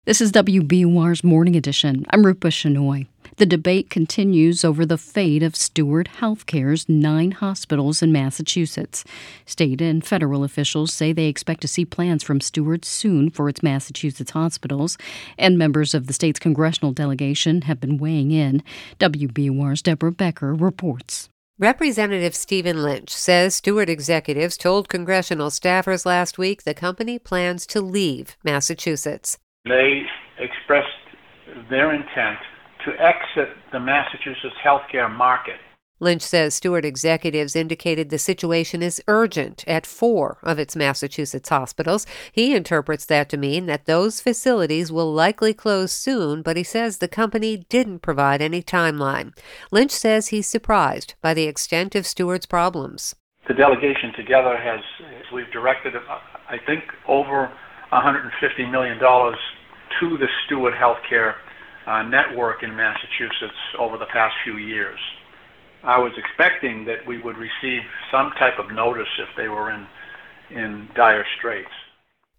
This is WBUR's Morning Edition. I'm Rupa Shenoy. The debate continues over the fate of Steward Healthcare's nine hospitals in Massachusetts. State and federal officials say they expect to see plans from Steward soon for its Massachusetts hospitals, and members of the state's congressional delegation have been weighing in. WBUR's Deborah Becker reports. Representative Stephen Lynch says Steward executives told congressional staffers last week the company plans to leave Massachusetts. They expressed their intent to exit the Massachusetts healthcare market. Lynch says Steward executives indicated the situation is urgent at four of its Massachusetts hospitals. He interprets that to mean that those facilities will likely close soon, but he says the company didn't provide any timeline. Lynch says he's surprised by the extent of Steward's problems. The delegation together has, we've directed, I think, over $150 million to the Steward Healthcare Uh, network in Massachusetts over the past few years. I was expecting that we would receive some type of notice if they were in in dire straits.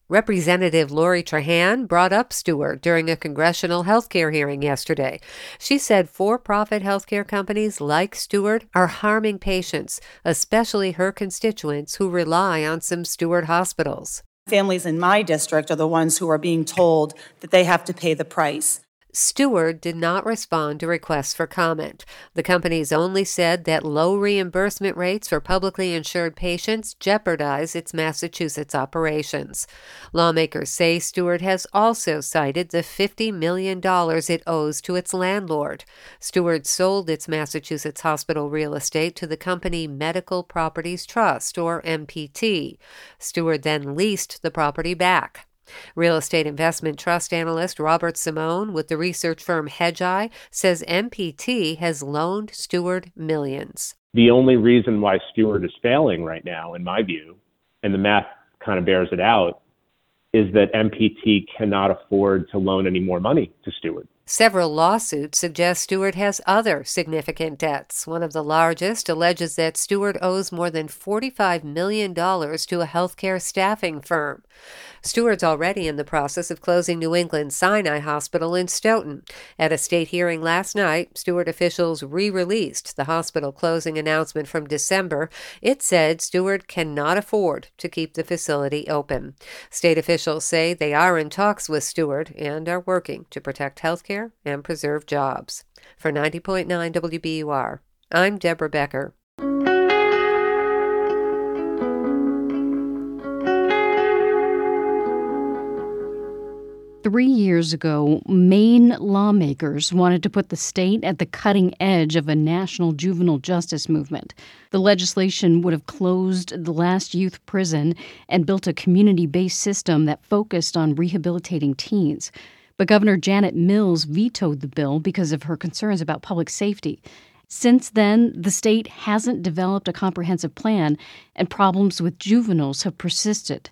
Representative Lori Trahan brought up Steward during a congressional healthcare hearing yesterday. She said for profit healthcare companies like Steward are harming patients, especially her constituents who rely on some Steward hospitals. Families in my district are the ones who are being told that they have to pay the price. Steward did not respond to requests for comment. The companies only said that low reimbursement rates for publicly insured patients jeopardize its Massachusetts operations. Lawmakers say Steward has also cited the $50 million it owes to its landlord. Steward sold its Massachusetts hospital real estate to the company Medical Properties Trust, or MPT. Steward then leased the property back. Real estate investment trust analyst Robert Simone with the research firm Hedgeye says MPT has loaned Steward millions. The only reason why Steward is failing right now, in my view, and the math kind of bears it out is that MPT cannot afford to loan any more money to Steward. Several lawsuits suggest Steward has other significant debts. One of the largest alleges that Steward owes more than $45 million to a healthcare staffing firm. Steward's already in the process of closing New England Sinai Hospital in Stoughton. At a state hearing last night, Steward officials re released the hospital closing announcement from December. It said Steward cannot afford to keep the facility open. State officials say they are in talks with Steward and are working to protect healthcare and preserve jobs. For 90.9 WBUR, I'm Deborah Becker. Three years ago, Maine lawmakers wanted to put the state at the cutting edge of a national juvenile justice movement. The legislation would have closed the last youth prison and built a community based system that focused on rehabilitating teens. But Governor Janet Mills vetoed the bill because of her concerns about public safety. Since then, the state hasn't developed a comprehensive plan, and problems with juveniles have persisted.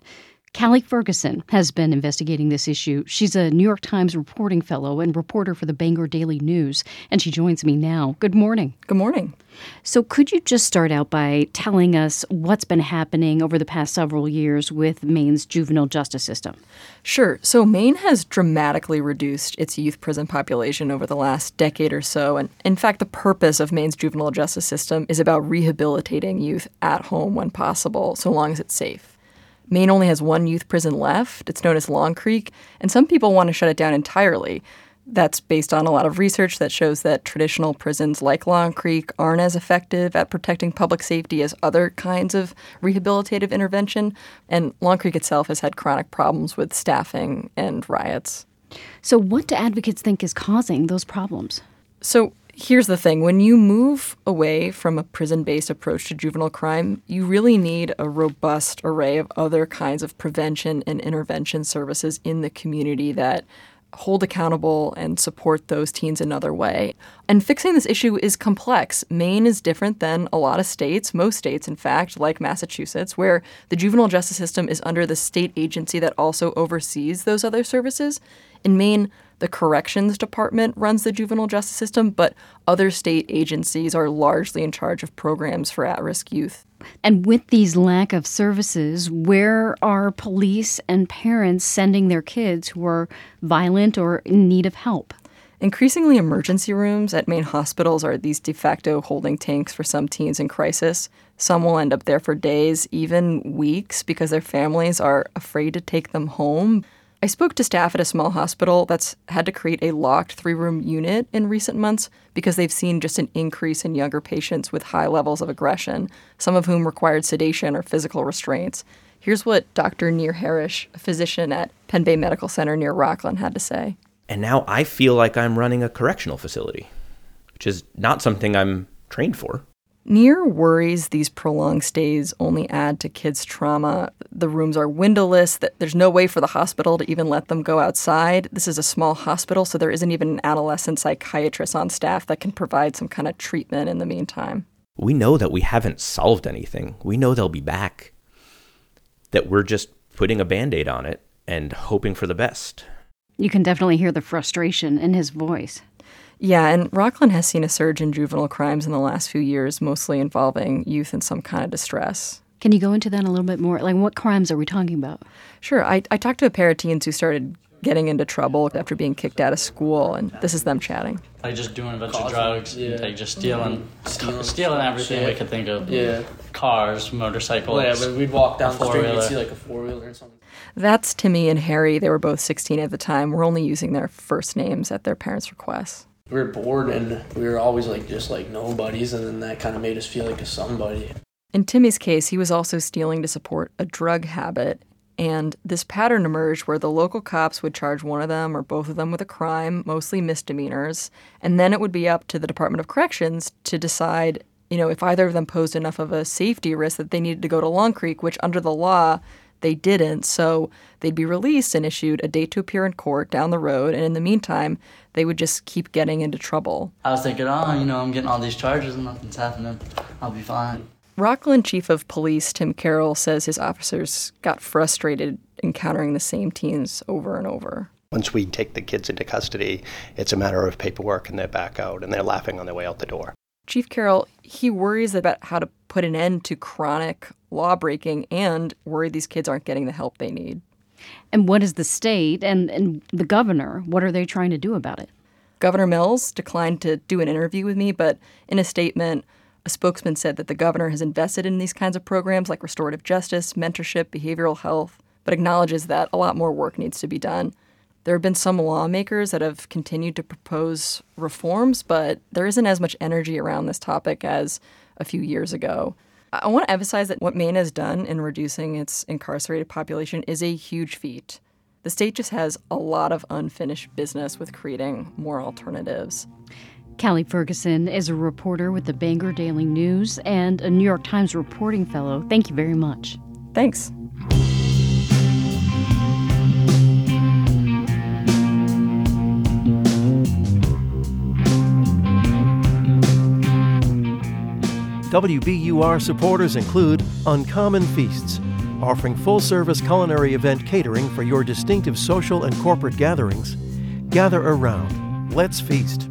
Callie Ferguson has been investigating this issue. She's a New York Times reporting fellow and reporter for the Bangor Daily News, and she joins me now. Good morning. Good morning. So, could you just start out by telling us what's been happening over the past several years with Maine's juvenile justice system? Sure. So, Maine has dramatically reduced its youth prison population over the last decade or so. And in fact, the purpose of Maine's juvenile justice system is about rehabilitating youth at home when possible, so long as it's safe. Maine only has one youth prison left. It's known as Long Creek, and some people want to shut it down entirely. That's based on a lot of research that shows that traditional prisons like Long Creek aren't as effective at protecting public safety as other kinds of rehabilitative intervention. And Long Creek itself has had chronic problems with staffing and riots. So, what do advocates think is causing those problems? So, here's the thing when you move away from a prison based approach to juvenile crime, you really need a robust array of other kinds of prevention and intervention services in the community that hold accountable and support those teens another way. And fixing this issue is complex. Maine is different than a lot of states, most states, in fact, like Massachusetts, where the juvenile justice system is under the state agency that also oversees those other services. In Maine, the corrections department runs the juvenile justice system, but other state agencies are largely in charge of programs for at risk youth. And with these lack of services, where are police and parents sending their kids who are violent or in need of help? Increasingly, emergency rooms at Maine hospitals are these de facto holding tanks for some teens in crisis. Some will end up there for days, even weeks, because their families are afraid to take them home. I spoke to staff at a small hospital that's had to create a locked three room unit in recent months because they've seen just an increase in younger patients with high levels of aggression, some of whom required sedation or physical restraints. Here's what Dr. Nir Harish, a physician at Pen Bay Medical Center near Rockland, had to say. And now I feel like I'm running a correctional facility, which is not something I'm trained for. Nir worries these prolonged stays only add to kids' trauma. The rooms are windowless, there's no way for the hospital to even let them go outside. This is a small hospital, so there isn't even an adolescent psychiatrist on staff that can provide some kind of treatment in the meantime. We know that we haven't solved anything. We know they'll be back. That we're just putting a band aid on it and hoping for the best. You can definitely hear the frustration in his voice. Yeah, and Rockland has seen a surge in juvenile crimes in the last few years, mostly involving youth in some kind of distress. Can you go into that a little bit more? Like, what crimes are we talking about? Sure. I, I talked to a pair of teens who started getting into trouble after being kicked out of school, and this is them chatting. Like just doing a bunch of drugs, yeah. like just stealing, stealing, stealing everything Shit. we could think of. Yeah, cars, motorcycles. Well, yeah, but we'd walk down the street and see like a four wheeler or something. That's Timmy and Harry. They were both 16 at the time. We're only using their first names at their parents' requests we were bored and we were always like just like nobodies and then that kind of made us feel like a somebody. In Timmy's case, he was also stealing to support a drug habit. And this pattern emerged where the local cops would charge one of them or both of them with a crime, mostly misdemeanors, and then it would be up to the Department of Corrections to decide, you know, if either of them posed enough of a safety risk that they needed to go to Long Creek, which under the law they didn't. So they'd be released and issued a date to appear in court down the road. And in the meantime, they would just keep getting into trouble. I was thinking, oh, you know, I'm getting all these charges and nothing's happening. I'll be fine. Rockland Chief of Police Tim Carroll says his officers got frustrated encountering the same teens over and over. Once we take the kids into custody, it's a matter of paperwork and they're back out and they're laughing on their way out the door. Chief Carroll, he worries about how to put an end to chronic lawbreaking and worried these kids aren't getting the help they need. And what is the state and, and the governor? What are they trying to do about it? Governor Mills declined to do an interview with me, but in a statement, a spokesman said that the governor has invested in these kinds of programs like restorative justice, mentorship, behavioral health, but acknowledges that a lot more work needs to be done. There have been some lawmakers that have continued to propose reforms, but there isn't as much energy around this topic as a few years ago. I want to emphasize that what Maine has done in reducing its incarcerated population is a huge feat. The state just has a lot of unfinished business with creating more alternatives. Callie Ferguson is a reporter with the Bangor Daily News and a New York Times reporting fellow. Thank you very much. Thanks. WBUR supporters include Uncommon Feasts, offering full service culinary event catering for your distinctive social and corporate gatherings. Gather around. Let's feast.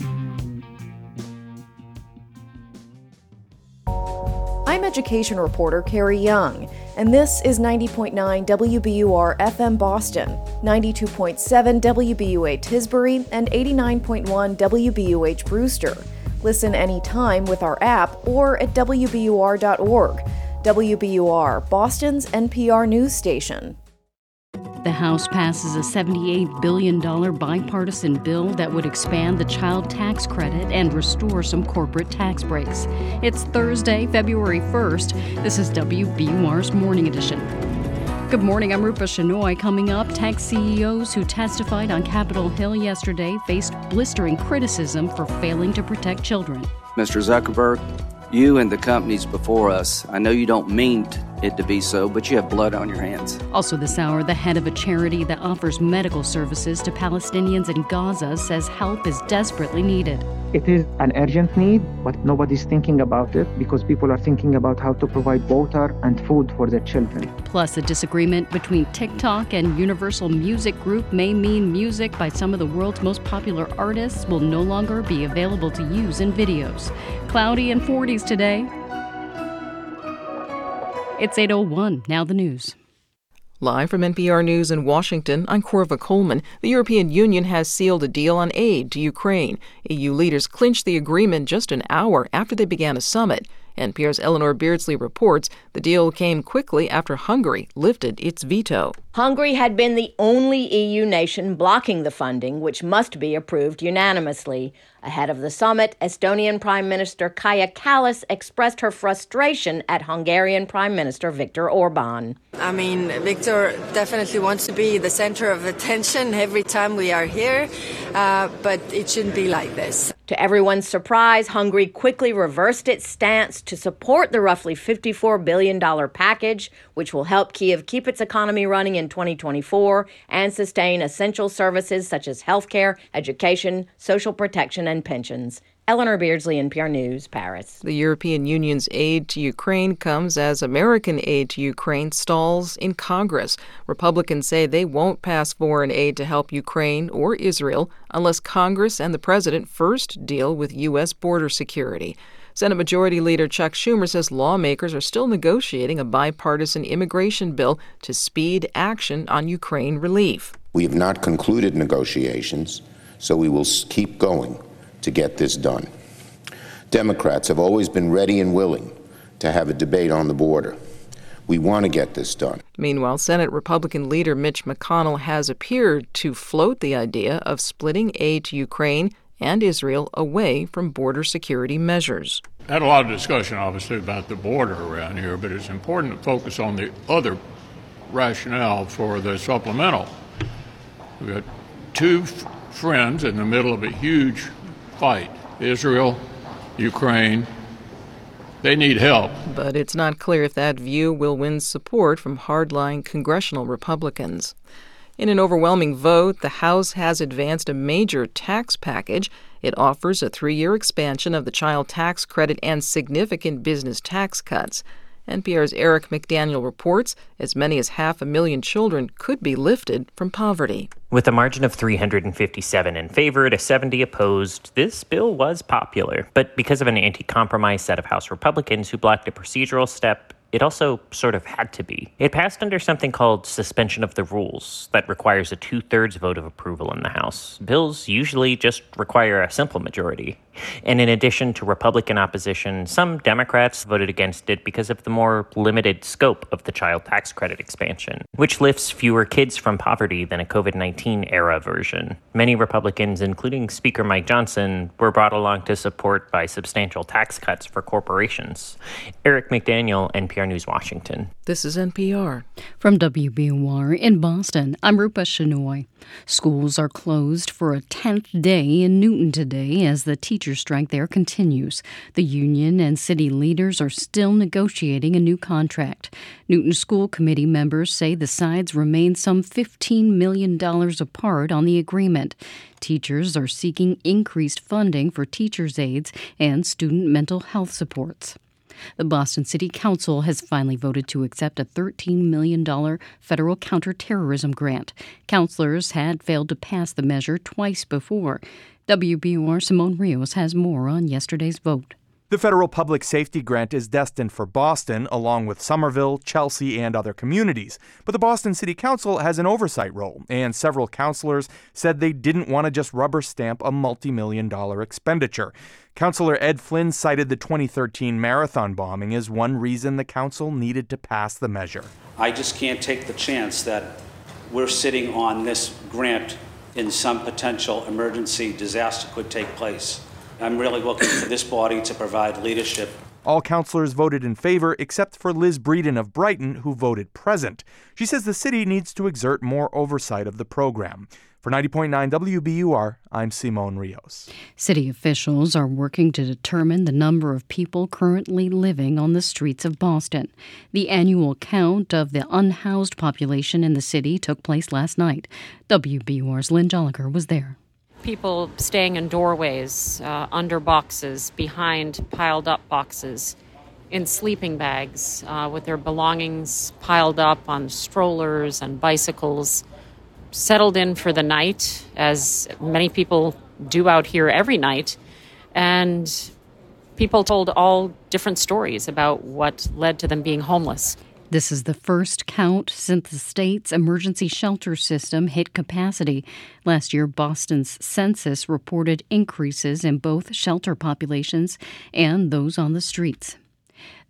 I'm education reporter Carrie Young, and this is 90.9 WBUR FM Boston, 92.7 WBUA Tisbury, and 89.1 WBUH Brewster. Listen anytime with our app or at WBUR.org. WBUR, Boston's NPR news station. The House passes a $78 billion bipartisan bill that would expand the child tax credit and restore some corporate tax breaks. It's Thursday, February 1st. This is WBUR's Morning Edition. Good morning. I'm Rupa Shenoy. Coming up, tech CEOs who testified on Capitol Hill yesterday faced blistering criticism for failing to protect children. Mr. Zuckerberg, you and the companies before us, I know you don't mean it to be so, but you have blood on your hands. Also, this hour, the head of a charity that offers medical services to Palestinians in Gaza says help is desperately needed. It is an urgent need, but nobody's thinking about it because people are thinking about how to provide water and food for their children. Plus, a disagreement between TikTok and Universal Music Group may mean music by some of the world's most popular artists will no longer be available to use in videos. Cloudy and 40s today. It's 801. Now the news. Live from NPR News in Washington, I'm Korva Coleman. The European Union has sealed a deal on aid to Ukraine. EU leaders clinched the agreement just an hour after they began a summit. NPR's Eleanor Beardsley reports the deal came quickly after Hungary lifted its veto. Hungary had been the only EU nation blocking the funding, which must be approved unanimously. Ahead of the summit, Estonian Prime Minister Kaja Kallas expressed her frustration at Hungarian Prime Minister Viktor Orban. I mean, Viktor definitely wants to be the center of attention every time we are here, uh, but it shouldn't be like this. To everyone's surprise, Hungary quickly reversed its stance to support the roughly $54 billion package, which will help Kiev keep its economy running in 2024 and sustain essential services such as healthcare, education, social protection, and pensions. Eleanor Beardsley, NPR News, Paris. The European Union's aid to Ukraine comes as American aid to Ukraine stalls in Congress. Republicans say they won't pass foreign aid to help Ukraine or Israel unless Congress and the president first deal with U.S. border security. Senate Majority Leader Chuck Schumer says lawmakers are still negotiating a bipartisan immigration bill to speed action on Ukraine relief. We have not concluded negotiations, so we will keep going to get this done. Democrats have always been ready and willing to have a debate on the border. We want to get this done. Meanwhile, Senate Republican leader Mitch McConnell has appeared to float the idea of splitting aid to Ukraine and Israel away from border security measures. Had a lot of discussion, obviously, about the border around here, but it's important to focus on the other rationale for the supplemental. We've got two f- friends in the middle of a huge fight Israel, Ukraine. They need help. But it's not clear if that view will win support from hardline congressional Republicans. In an overwhelming vote, the House has advanced a major tax package. It offers a three year expansion of the child tax credit and significant business tax cuts. NPR's Eric McDaniel reports as many as half a million children could be lifted from poverty. With a margin of 357 in favor to 70 opposed, this bill was popular. But because of an anti compromise set of House Republicans who blocked a procedural step, it also sort of had to be. It passed under something called suspension of the rules that requires a two thirds vote of approval in the House. Bills usually just require a simple majority. And in addition to Republican opposition, some Democrats voted against it because of the more limited scope of the child tax credit expansion, which lifts fewer kids from poverty than a COVID 19 era version. Many Republicans, including Speaker Mike Johnson, were brought along to support by substantial tax cuts for corporations. Eric McDaniel, NPR News, Washington. This is NPR. From WBUR in Boston, I'm Rupa Shenoy. Schools are closed for a 10th day in Newton today as the teacher strike there continues. The union and city leaders are still negotiating a new contract. Newton School Committee members say the sides remain some $15 million apart on the agreement. Teachers are seeking increased funding for teachers' aides and student mental health supports. The Boston City Council has finally voted to accept a $13 million federal counterterrorism grant. Councilors had failed to pass the measure twice before. WBUR Simon Rios has more on yesterday's vote. The federal public safety grant is destined for Boston, along with Somerville, Chelsea, and other communities. But the Boston City Council has an oversight role, and several councilors said they didn't want to just rubber stamp a multi million dollar expenditure. Councilor Ed Flynn cited the 2013 marathon bombing as one reason the council needed to pass the measure. I just can't take the chance that we're sitting on this grant in some potential emergency disaster could take place. I'm really looking for this body to provide leadership. All councilors voted in favor except for Liz Breadon of Brighton, who voted present. She says the city needs to exert more oversight of the program. For 90.9 WBUR, I'm Simon Rios. City officials are working to determine the number of people currently living on the streets of Boston. The annual count of the unhoused population in the city took place last night. WBUR's Lynn Jolicoeur was there people staying in doorways, uh, under boxes, behind piled up boxes, in sleeping bags, uh, with their belongings piled up on strollers and bicycles, settled in for the night, as many people do out here every night. And people told all different stories about what led to them being homeless. This is the first count since the state's emergency shelter system hit capacity. Last year, Boston's census reported increases in both shelter populations and those on the streets.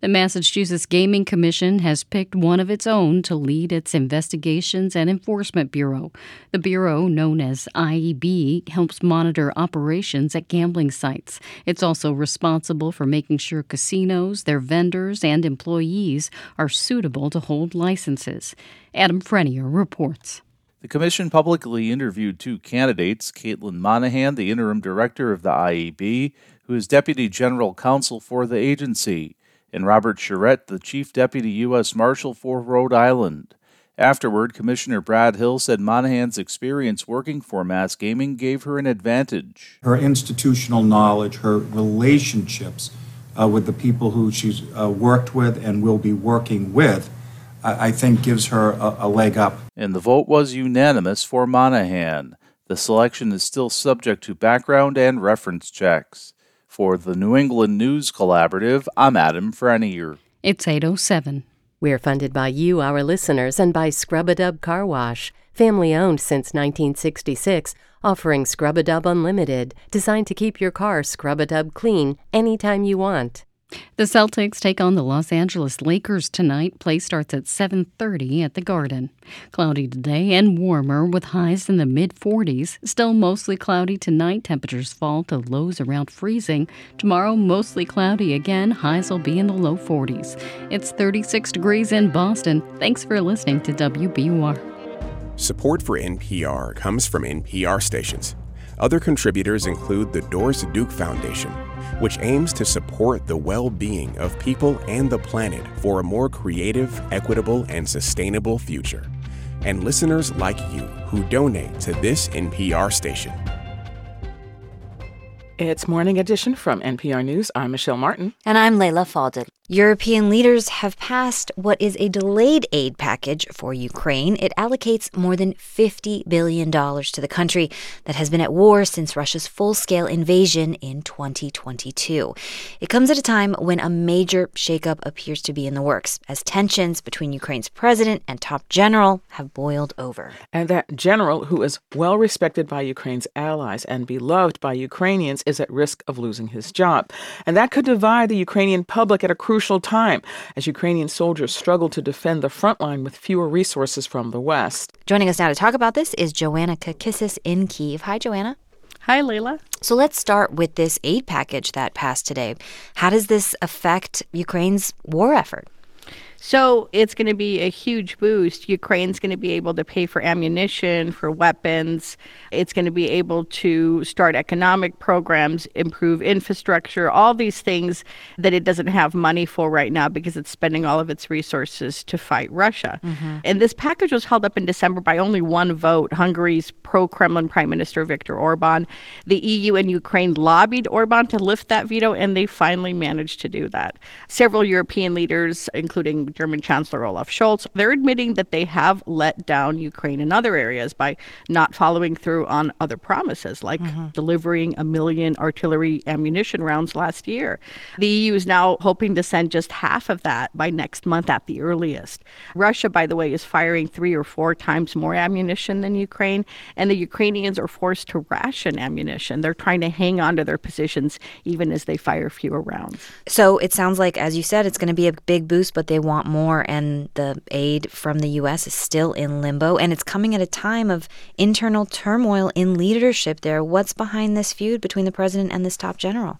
The Massachusetts Gaming Commission has picked one of its own to lead its Investigations and Enforcement Bureau. The Bureau, known as IEB, helps monitor operations at gambling sites. It's also responsible for making sure casinos, their vendors, and employees are suitable to hold licenses. Adam Frenier reports. The commission publicly interviewed two candidates Caitlin Monahan, the interim director of the IEB, who is deputy general counsel for the agency and Robert Charette, the Chief Deputy U.S. Marshal for Rhode Island. Afterward, Commissioner Brad Hill said Monahan's experience working for Mass Gaming gave her an advantage. Her institutional knowledge, her relationships uh, with the people who she's uh, worked with and will be working with, I, I think gives her a, a leg up. And the vote was unanimous for Monahan. The selection is still subject to background and reference checks. For the New England News Collaborative, I'm Adam Frenier. It's 807. We're funded by you, our listeners, and by Scrub-A-Dub Car Wash, family owned since 1966, offering Scrub-A-Dub Unlimited, designed to keep your car scrub-a-dub clean anytime you want. The Celtics take on the Los Angeles Lakers tonight. Play starts at 7:30 at the Garden. Cloudy today and warmer with highs in the mid 40s. Still mostly cloudy tonight. Temperatures fall to lows around freezing. Tomorrow mostly cloudy again. Highs will be in the low 40s. It's 36 degrees in Boston. Thanks for listening to WBUR. Support for NPR comes from NPR stations. Other contributors include the Doris Duke Foundation which aims to support the well being of people and the planet for a more creative, equitable, and sustainable future. And listeners like you who donate to this NPR station. It's Morning Edition from NPR News. I'm Michelle Martin. And I'm Leila Fadel. European leaders have passed what is a delayed aid package for Ukraine. It allocates more than $50 billion to the country that has been at war since Russia's full scale invasion in 2022. It comes at a time when a major shakeup appears to be in the works, as tensions between Ukraine's president and top general have boiled over. And that general, who is well respected by Ukraine's allies and beloved by Ukrainians, is at risk of losing his job. And that could divide the Ukrainian public at a crucial crucial time as Ukrainian soldiers struggle to defend the front line with fewer resources from the West. Joining us now to talk about this is Joanna Kakissis in Kiev. Hi, Joanna. Hi, Leila. So let's start with this aid package that passed today. How does this affect Ukraine's war effort? So it's going to be a huge boost. Ukraine's going to be able to pay for ammunition, for weapons. It's going to be able to start economic programs, improve infrastructure, all these things that it doesn't have money for right now because it's spending all of its resources to fight Russia. Mm-hmm. And this package was held up in December by only one vote Hungary's pro Kremlin Prime Minister Viktor Orban. The EU and Ukraine lobbied Orban to lift that veto, and they finally managed to do that. Several European leaders, including German Chancellor Olaf Scholz, they're admitting that they have let down Ukraine in other areas by not following through on other promises, like mm-hmm. delivering a million artillery ammunition rounds last year. The EU is now hoping to send just half of that by next month at the earliest. Russia, by the way, is firing three or four times more ammunition than Ukraine, and the Ukrainians are forced to ration ammunition. They're trying to hang on to their positions even as they fire fewer rounds. So it sounds like, as you said, it's going to be a big boost, but they want want more, and the aid from the U.S. is still in limbo. And it's coming at a time of internal turmoil in leadership there. What's behind this feud between the president and this top general?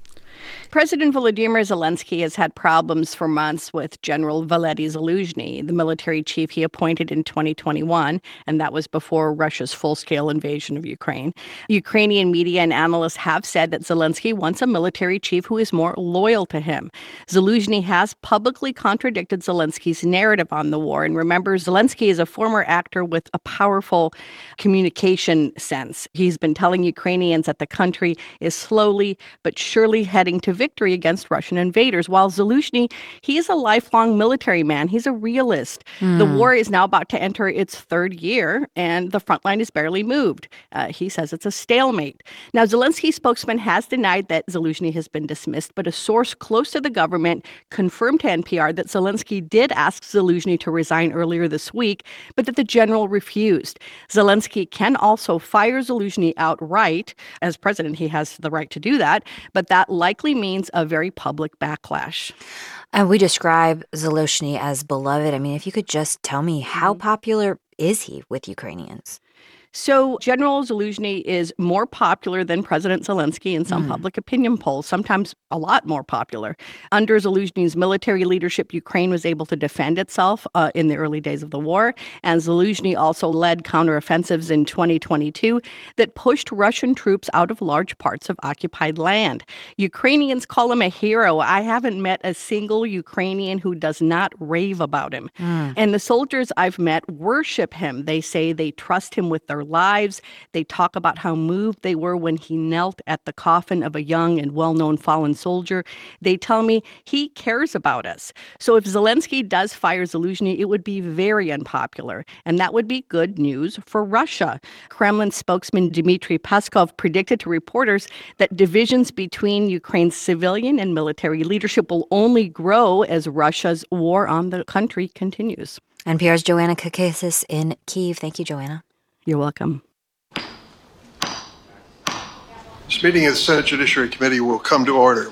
President Volodymyr Zelensky has had problems for months with General Valery Zaluzhny, the military chief he appointed in 2021, and that was before Russia's full scale invasion of Ukraine. Ukrainian media and analysts have said that Zelensky wants a military chief who is more loyal to him. Zaluzhny has publicly contradicted Zelensky's narrative on the war. And remember, Zelensky is a former actor with a powerful communication sense. He's been telling Ukrainians that the country is slowly but surely heading to victory against Russian invaders. While Zaluzhny, he is a lifelong military man. He's a realist. Mm. The hmm. war is now about to enter its third year, and the front line is barely moved. Uh, he says it's a stalemate. Now, Zelensky's spokesman has denied that Zaluzhny has been dismissed, but a source close to the government confirmed to NPR that Zelensky did ask Zaluzhny to resign earlier this week, but that the general refused. Zelensky can also fire Zaluzhny outright. As president, he has the right to do that, but that likely means a very public backlash. And we describe Zelensky as beloved. I mean, if you could just tell me how mm-hmm. popular is he with Ukrainians? So, General Zaluzhny is more popular than President Zelensky in some mm. public opinion polls, sometimes a lot more popular. Under Zaluzhny's military leadership, Ukraine was able to defend itself uh, in the early days of the war. And Zaluzhny also led counteroffensives in 2022 that pushed Russian troops out of large parts of occupied land. Ukrainians call him a hero. I haven't met a single Ukrainian who does not rave about him. Mm. And the soldiers I've met worship him. They say they trust him with their their lives. They talk about how moved they were when he knelt at the coffin of a young and well known fallen soldier. They tell me he cares about us. So if Zelensky does fire Zaluzhny, it would be very unpopular. And that would be good news for Russia. Kremlin spokesman Dmitry Peskov predicted to reporters that divisions between Ukraine's civilian and military leadership will only grow as Russia's war on the country continues. NPR's Joanna Kakissis in Kiev. Thank you, Joanna. You're welcome. This meeting of the Senate Judiciary Committee will come to order.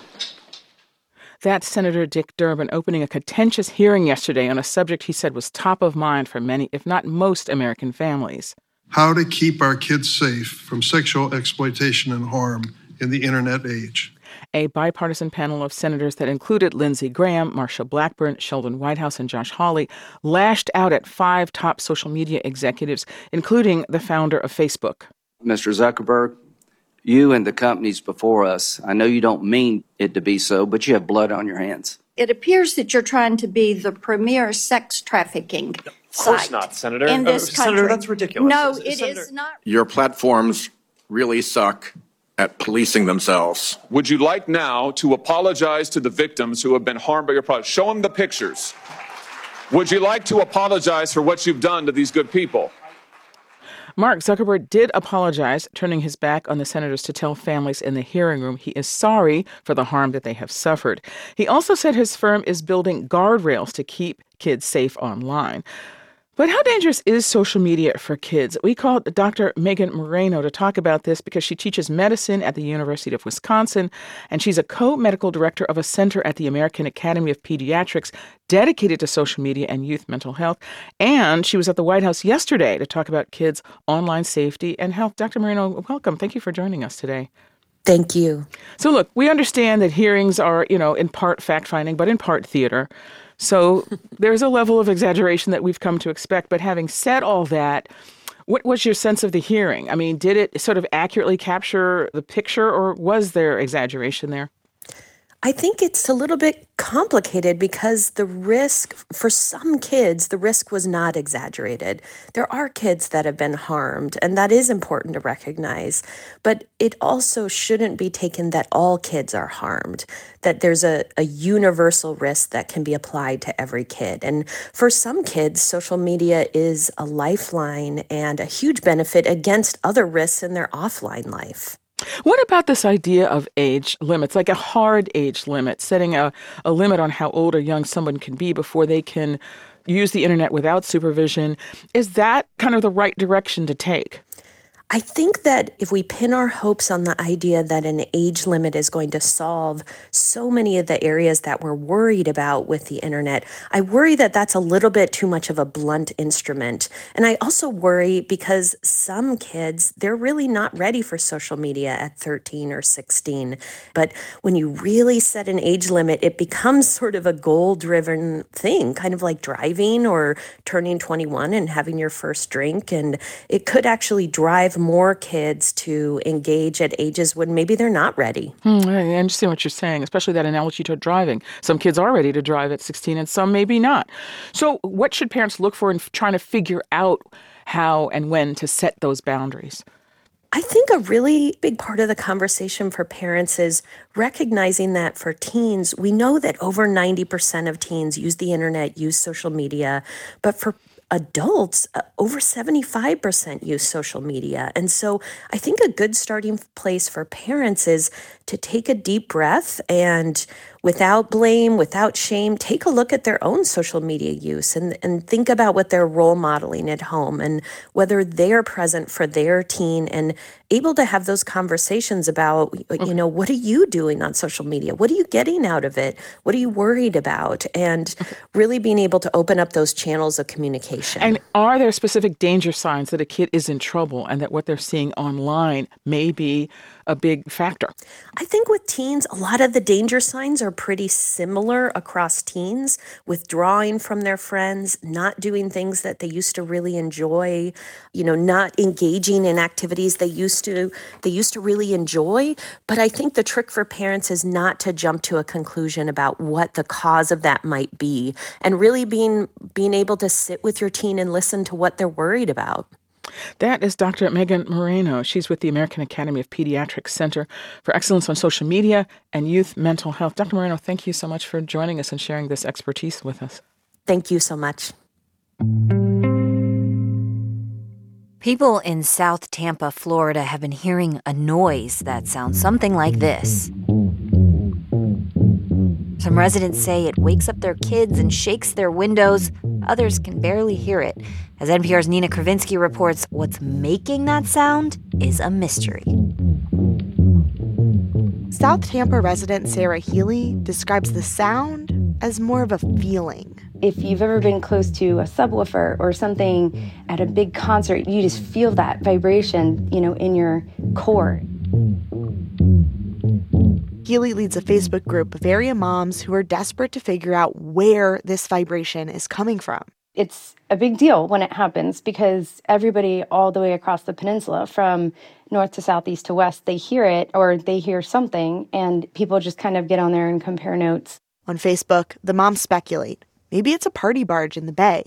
That's Senator Dick Durbin opening a contentious hearing yesterday on a subject he said was top of mind for many, if not most, American families. How to keep our kids safe from sexual exploitation and harm in the internet age a bipartisan panel of senators that included Lindsey Graham, Marsha Blackburn, Sheldon Whitehouse, and Josh Hawley lashed out at five top social media executives, including the founder of Facebook. Mr. Zuckerberg, you and the companies before us, I know you don't mean it to be so, but you have blood on your hands. It appears that you're trying to be the premier sex trafficking Of course site not, Senator. in this Uh, Senator, that's ridiculous. No, S- it Senator- is not. Your platforms really suck, at policing themselves. Would you like now to apologize to the victims who have been harmed by your product? Show them the pictures. Would you like to apologize for what you've done to these good people? Mark Zuckerberg did apologize, turning his back on the senators to tell families in the hearing room he is sorry for the harm that they have suffered. He also said his firm is building guardrails to keep kids safe online. But how dangerous is social media for kids? We called Dr. Megan Moreno to talk about this because she teaches medicine at the University of Wisconsin, and she's a co medical director of a center at the American Academy of Pediatrics dedicated to social media and youth mental health. And she was at the White House yesterday to talk about kids' online safety and health. Dr. Moreno, welcome. Thank you for joining us today. Thank you. So, look, we understand that hearings are, you know, in part fact finding, but in part theater. So there's a level of exaggeration that we've come to expect. But having said all that, what was your sense of the hearing? I mean, did it sort of accurately capture the picture, or was there exaggeration there? I think it's a little bit complicated because the risk for some kids, the risk was not exaggerated. There are kids that have been harmed, and that is important to recognize. But it also shouldn't be taken that all kids are harmed, that there's a, a universal risk that can be applied to every kid. And for some kids, social media is a lifeline and a huge benefit against other risks in their offline life. What about this idea of age limits, like a hard age limit, setting a, a limit on how old or young someone can be before they can use the internet without supervision? Is that kind of the right direction to take? I think that if we pin our hopes on the idea that an age limit is going to solve so many of the areas that we're worried about with the internet, I worry that that's a little bit too much of a blunt instrument. And I also worry because some kids, they're really not ready for social media at 13 or 16. But when you really set an age limit, it becomes sort of a goal driven thing, kind of like driving or turning 21 and having your first drink. And it could actually drive more kids to engage at ages when maybe they're not ready. Hmm, I understand what you're saying, especially that analogy to driving. Some kids are ready to drive at 16 and some maybe not. So, what should parents look for in trying to figure out how and when to set those boundaries? I think a really big part of the conversation for parents is recognizing that for teens, we know that over 90% of teens use the internet, use social media, but for adults, uh, over 75% use social media. And so I think a good starting place for parents is to take a deep breath and without blame, without shame, take a look at their own social media use and, and think about what they're role modeling at home and whether they're present for their teen and able to have those conversations about, you mm-hmm. know, what are you doing on social media? What are you getting out of it? What are you worried about? And really being able to open up those channels of communication. And are there specific danger signs that a kid is in trouble and that what they're seeing online may be a big factor? I think with teens, a lot of the danger signs are pretty similar across teens withdrawing from their friends, not doing things that they used to really enjoy, you know, not engaging in activities they used to they used to really enjoy. But I think the trick for parents is not to jump to a conclusion about what the cause of that might be and really being being able to sit with your teen and listen to what they're worried about. That is Dr. Megan Moreno. She's with the American Academy of Pediatrics Center for Excellence on Social Media and Youth Mental Health. Dr. Moreno, thank you so much for joining us and sharing this expertise with us. Thank you so much. People in South Tampa, Florida have been hearing a noise that sounds something like this. Some residents say it wakes up their kids and shakes their windows. Others can barely hear it. As NPR's Nina Kravinsky reports, what's making that sound is a mystery. South Tampa resident Sarah Healy describes the sound as more of a feeling. If you've ever been close to a subwoofer or something at a big concert, you just feel that vibration, you know, in your core. Healy leads a Facebook group of area moms who are desperate to figure out where this vibration is coming from. It's a big deal when it happens because everybody all the way across the peninsula, from north to south, east to west, they hear it or they hear something, and people just kind of get on there and compare notes. On Facebook, the moms speculate maybe it's a party barge in the bay.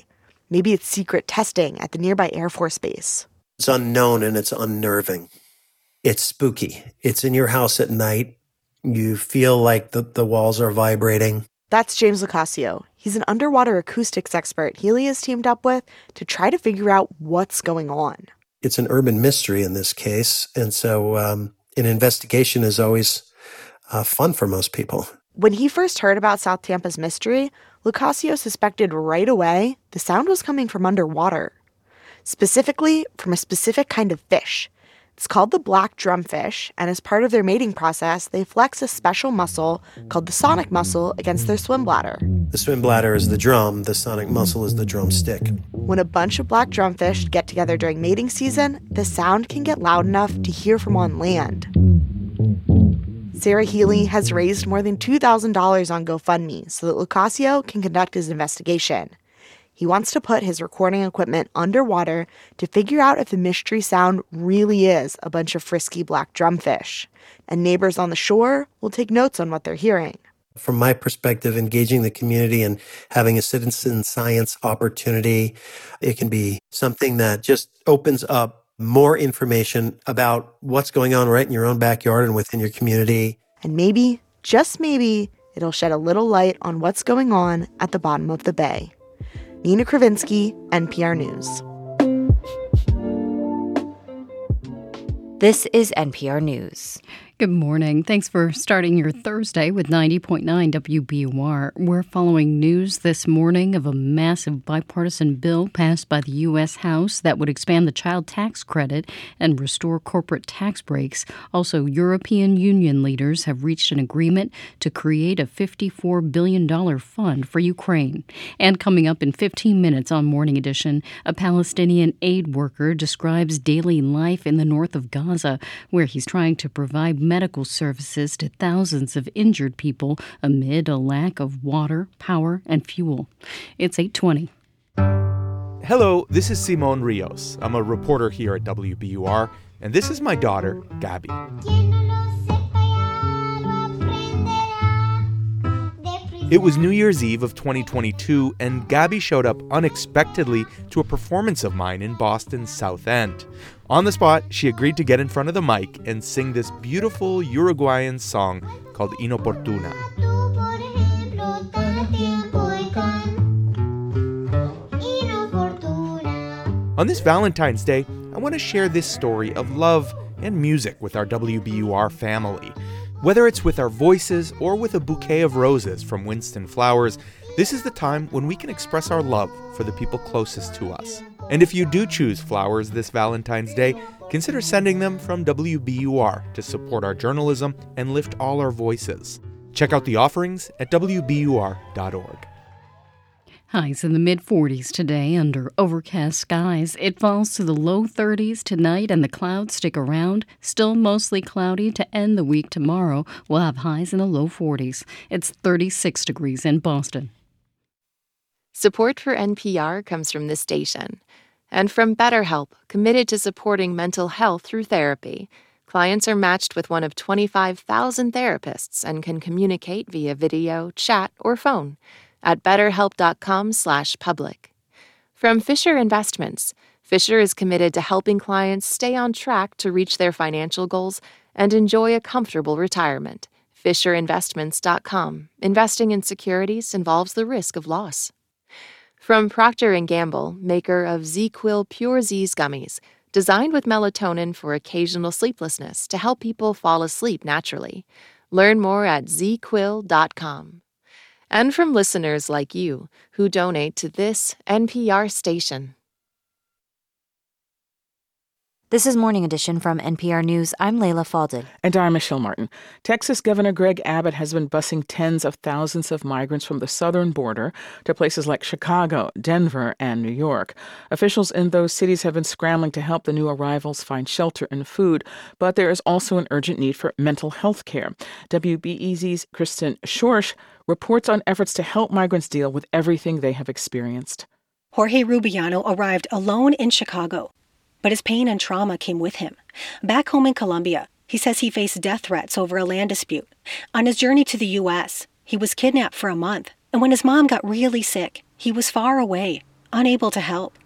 Maybe it's secret testing at the nearby Air Force Base. It's unknown and it's unnerving. it's spooky. It's in your house at night. You feel like the, the walls are vibrating. That's James Locascio. He's an underwater acoustics expert Healy has teamed up with to try to figure out what's going on. It's an urban mystery in this case. And so um, an investigation is always uh, fun for most people. When he first heard about South Tampa's mystery, Locascio suspected right away the sound was coming from underwater, specifically from a specific kind of fish. It's called the black drumfish, and as part of their mating process, they flex a special muscle called the sonic muscle against their swim bladder. The swim bladder is the drum, the sonic muscle is the drumstick. When a bunch of black drumfish get together during mating season, the sound can get loud enough to hear from on land. Sarah Healy has raised more than $2,000 on GoFundMe so that Locascio can conduct his investigation. He wants to put his recording equipment underwater to figure out if the mystery sound really is a bunch of frisky black drumfish. And neighbors on the shore will take notes on what they're hearing. From my perspective, engaging the community and having a citizen science opportunity, it can be something that just opens up more information about what's going on right in your own backyard and within your community. And maybe, just maybe, it'll shed a little light on what's going on at the bottom of the bay. Nina Kravinsky, NPR News. This is NPR News. Good morning. Thanks for starting your Thursday with 90.9 WBUR. We're following news this morning of a massive bipartisan bill passed by the U.S. House that would expand the child tax credit and restore corporate tax breaks. Also, European Union leaders have reached an agreement to create a $54 billion fund for Ukraine. And coming up in 15 minutes on Morning Edition, a Palestinian aid worker describes daily life in the north of Gaza, where he's trying to provide medical services to thousands of injured people amid a lack of water, power, and fuel. It's 820. Hello, this is Simon Rios. I'm a reporter here at WBUR, and this is my daughter, Gabby. It was New Year's Eve of 2022, and Gabby showed up unexpectedly to a performance of mine in Boston's South End. On the spot, she agreed to get in front of the mic and sing this beautiful Uruguayan song called Inoportuna. On this Valentine's Day, I want to share this story of love and music with our WBUR family. Whether it's with our voices or with a bouquet of roses from Winston Flowers, this is the time when we can express our love for the people closest to us. And if you do choose flowers this Valentine's Day, consider sending them from WBUR to support our journalism and lift all our voices. Check out the offerings at WBUR.org. Highs in the mid 40s today under overcast skies. It falls to the low 30s tonight and the clouds stick around. Still mostly cloudy to end the week tomorrow. We'll have highs in the low 40s. It's 36 degrees in Boston. Support for NPR comes from this station and from BetterHelp, committed to supporting mental health through therapy. Clients are matched with one of 25,000 therapists and can communicate via video, chat, or phone at betterhelp.com/public. From Fisher Investments, Fisher is committed to helping clients stay on track to reach their financial goals and enjoy a comfortable retirement. FisherInvestments.com. Investing in securities involves the risk of loss. From Procter & Gamble, maker of ZzzQuil Pure Z's gummies, designed with melatonin for occasional sleeplessness to help people fall asleep naturally. Learn more at zzzquil.com. and from listeners like you who donate to this NPR station. This is Morning Edition from NPR News. I'm Leila Fadel. And I'm Michelle Martin. Texas Governor Greg Abbott has been busing tens of thousands of migrants from the southern border to places like Chicago, Denver, and New York. Officials in those cities have been scrambling to help the new arrivals find shelter and food, but there is also an urgent need for mental health care. WBEZ's Kristen Schorsch reports on efforts to help migrants deal with everything they have experienced. Jorge Rubiano arrived alone in Chicago but his pain and trauma came with him. Back home in Colombia, he says he faced death threats over a land dispute. On his journey to the U.S., he was kidnapped for a month, and when his mom got really sick, he was far away, unable to help.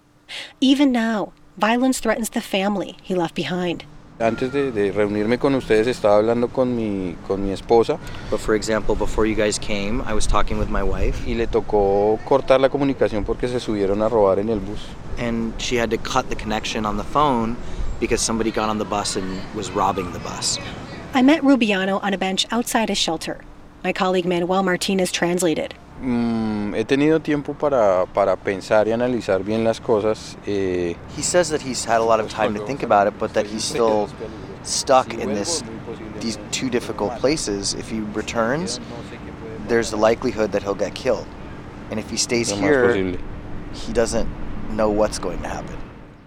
Even now, violence threatens the family he left behind. Antes de, de, reunirme con ustedes estaba hablando con mi, con mi esposa. But for example, before you guys came, I was talking with my wife. Y le tocó cortar la comunicación porque se subieron a robar en el bus. And she had to cut the connection on the phone because somebody got on the bus and was robbing the bus. I met Rubiano on a bench outside a shelter. My colleague Manuel Martinez translated. Mm, he tenido tiempo para, para pensar y analizar bien las cosas. Eh, he says that he's had a lot of time to think about it, but that he's still stuck in this these two difficult places. If he returns, there's the likelihood that he'll get killed, and if he stays here, he doesn't know what's going to happen.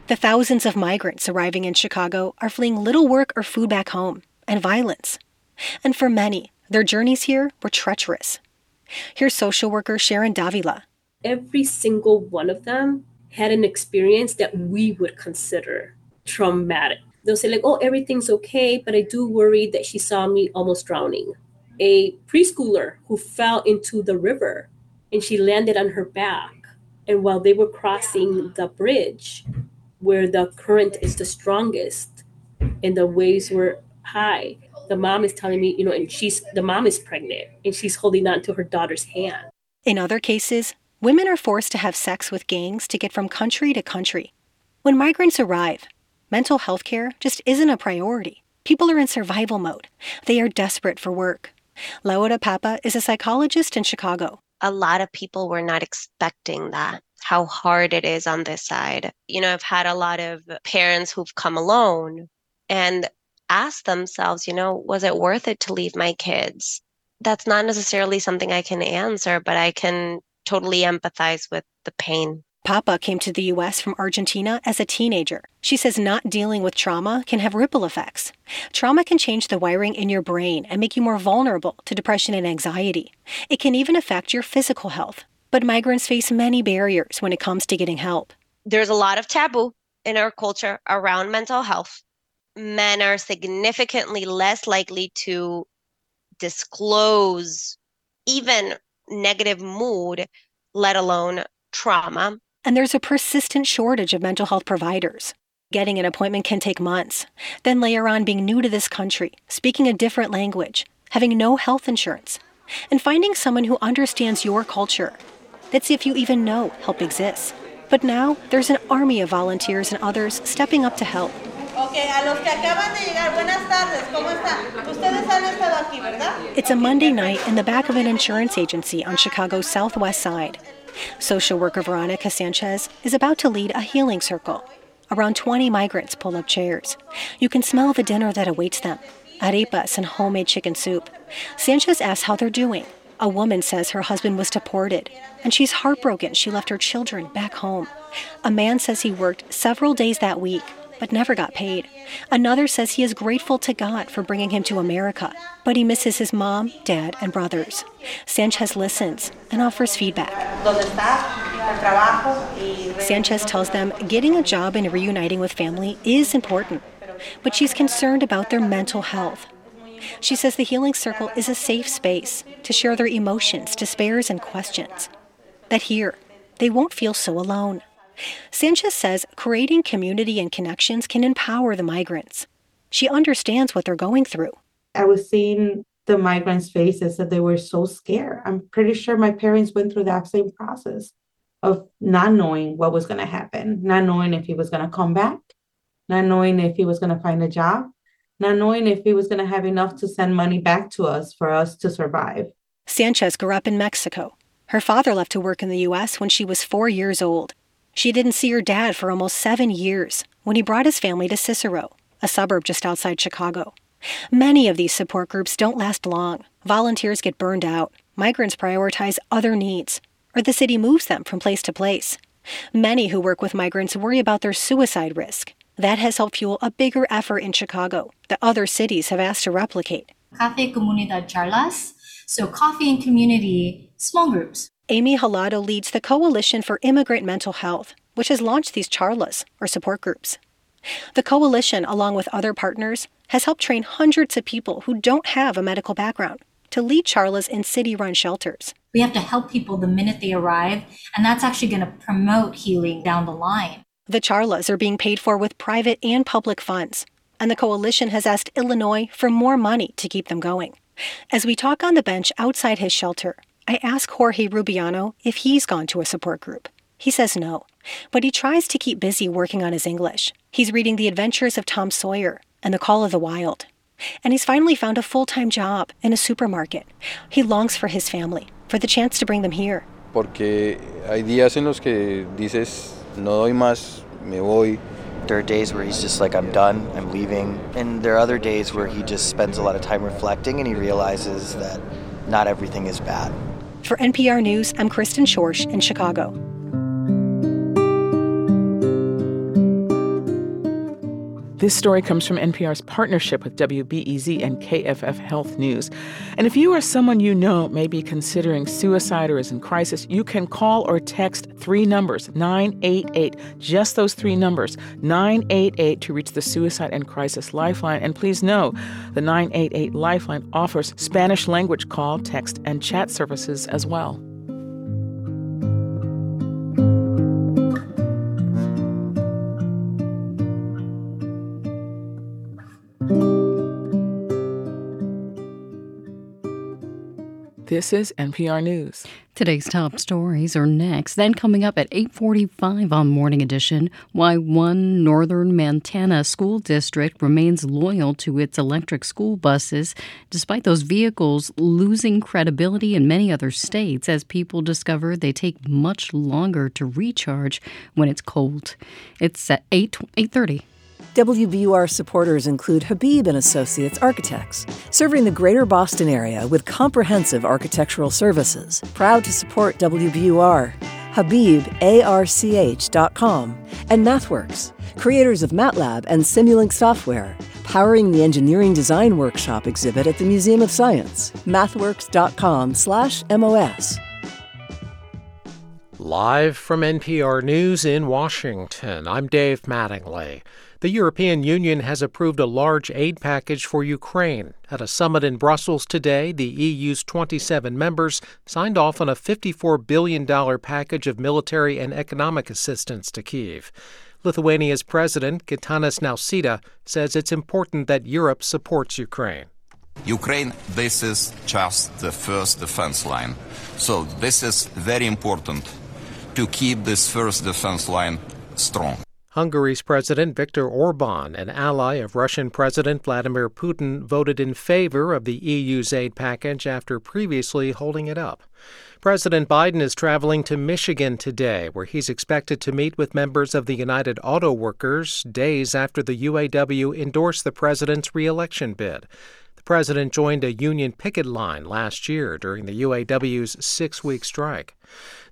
The thousands of migrants arriving in Chicago are fleeing little work or food back home and violence. And for many, their journeys here were treacherous. Here's social worker Sharon Davila. Every single one of them had an experience that we would consider traumatic. They'll say, like, oh, everything's okay, but I do worry that she saw me almost drowning. A preschooler who fell into the river and she landed on her back. And while they were crossing the bridge, where the current is the strongest and the waves were high, the mom is telling me, you know, and she's the mom is pregnant and she's holding on to her daughter's hand. In other cases, women are forced to have sex with gangs to get from country to country. When migrants arrive, mental health care just isn't a priority. People are in survival mode. They are desperate for work. Laura Papa is a psychologist in Chicago. A lot of people were not expecting that how hard it is on this side. You know, I've had a lot of parents who've come alone and ask themselves, you know, was it worth it to leave my kids? That's not necessarily something I can answer, but I can totally empathize with the pain. Papa came to the U.S. from Argentina as a teenager. She says not dealing with trauma can have ripple effects. Trauma can change the wiring in your brain and make you more vulnerable to depression and anxiety. It can even affect your physical health. But migrants face many barriers when it comes to getting help. There's a lot of taboo in our culture around mental health men are significantly less likely to disclose even negative mood, let alone trauma. And there's a persistent shortage of mental health providers. Getting an appointment can take months. Then layer on being new to this country, speaking a different language, having no health insurance, and finding someone who understands your culture. That's if you even know help exists. But now there's an army of volunteers and others stepping up to help. It's a Monday night in the back of an insurance agency on Chicago's southwest side. Social worker Veronica Sanchez is about to lead a healing circle. Around 20 migrants pull up chairs. You can smell the dinner that awaits them arepas and homemade chicken soup. Sanchez asks how they're doing. A woman says her husband was deported, and she's heartbroken she left her children back home. A man says he worked several days that week but never got paid. Another says he is grateful to God for bringing him to America, but he misses his mom, dad, and brothers. Sanchez listens and offers feedback. Sanchez tells them getting a job and reuniting with family is important, but she's concerned about their mental health. She says the Healing Circle is a safe space to share their emotions, despairs, and questions. That here, they won't feel so alone. Sanchez says creating community and connections can empower the migrants. She understands what they're going through. I was seeing the migrants' faces that they were so scared. I'm pretty sure my parents went through that same process of not knowing what was going to happen, not knowing if he was going to come back, not knowing if he was going to find a job, not knowing if he was going to have enough to send money back to us for us to survive. Sanchez grew up in Mexico. Her father left to work in the U.S. when she was four years old. She didn't see her dad for almost seven years when he brought his family to Cicero, a suburb just outside Chicago. Many of these support groups don't last long. Volunteers get burned out. Migrants prioritize other needs, or the city moves them from place to place. Many who work with migrants worry about their suicide risk. That has helped fuel a bigger effort in Chicago that other cities have asked to replicate. Cafe Comunidad Charlas, so coffee and community, small groups. Amy Halado leads the Coalition for Immigrant Mental Health, which has launched these charlas, or support groups. The coalition, along with other partners, has helped train hundreds of people who don't have a medical background to lead charlas in city run shelters. We have to help people the minute they arrive, and that's actually going to promote healing down the line. The charlas are being paid for with private and public funds. and the coalition has asked Illinois for more money to keep them going. As we talk on the bench outside his shelter, I ask Jorge Rubiano if he's gone to a support group. He says no, but he tries to keep busy working on his English. He's reading The Adventures of Tom Sawyer and The Call of the Wild. And he's finally found a full time job in a supermarket. He longs for his family, for the chance to bring them here. Porque hay días en los que dices, no doy más, me voy. There are days where he's just like, I'm done, I'm leaving. And there are other days where he just spends a lot of time reflecting and he realizes that not everything is bad. For NPR News, I'm Kristen Schorsch in Chicago. This story comes from NPR's partnership with WBEZ and KFF Health News. And if you or someone you know may be considering suicide or is in crisis, you can call or text three numbers 988, just those three numbers 988 to reach the Suicide and Crisis Lifeline. And please know the 988 Lifeline offers Spanish language call, text, and chat services as well. This is NPR News. Today's top stories are next. Then coming up at 8:45 on Morning Edition, why one northern Montana school district remains loyal to its electric school buses despite those vehicles losing credibility in many other states as people discover they take much longer to recharge when it's cold. It's at 8 8:30. WBUR supporters include Habib and Associates Architects, serving the greater Boston area with comprehensive architectural services. Proud to support WBUR. HabibARCH.com and MathWorks, creators of MATLAB and Simulink software, powering the engineering design workshop exhibit at the Museum of Science. MathWorks.com/mos. Live from NPR News in Washington, I'm Dave Mattingly. The European Union has approved a large aid package for Ukraine. At a summit in Brussels today, the EU's 27 members signed off on a $54 billion package of military and economic assistance to Kiev. Lithuania's president, Gitanas Nausėda, says it's important that Europe supports Ukraine. Ukraine, this is just the first defense line. So this is very important to keep this first defense line strong. Hungary's President Viktor Orban, an ally of Russian President Vladimir Putin, voted in favor of the EU's aid package after previously holding it up. President Biden is traveling to Michigan today, where he's expected to meet with members of the United Auto Workers days after the UAW endorsed the president's reelection bid. The president joined a union picket line last year during the UAW's six week strike.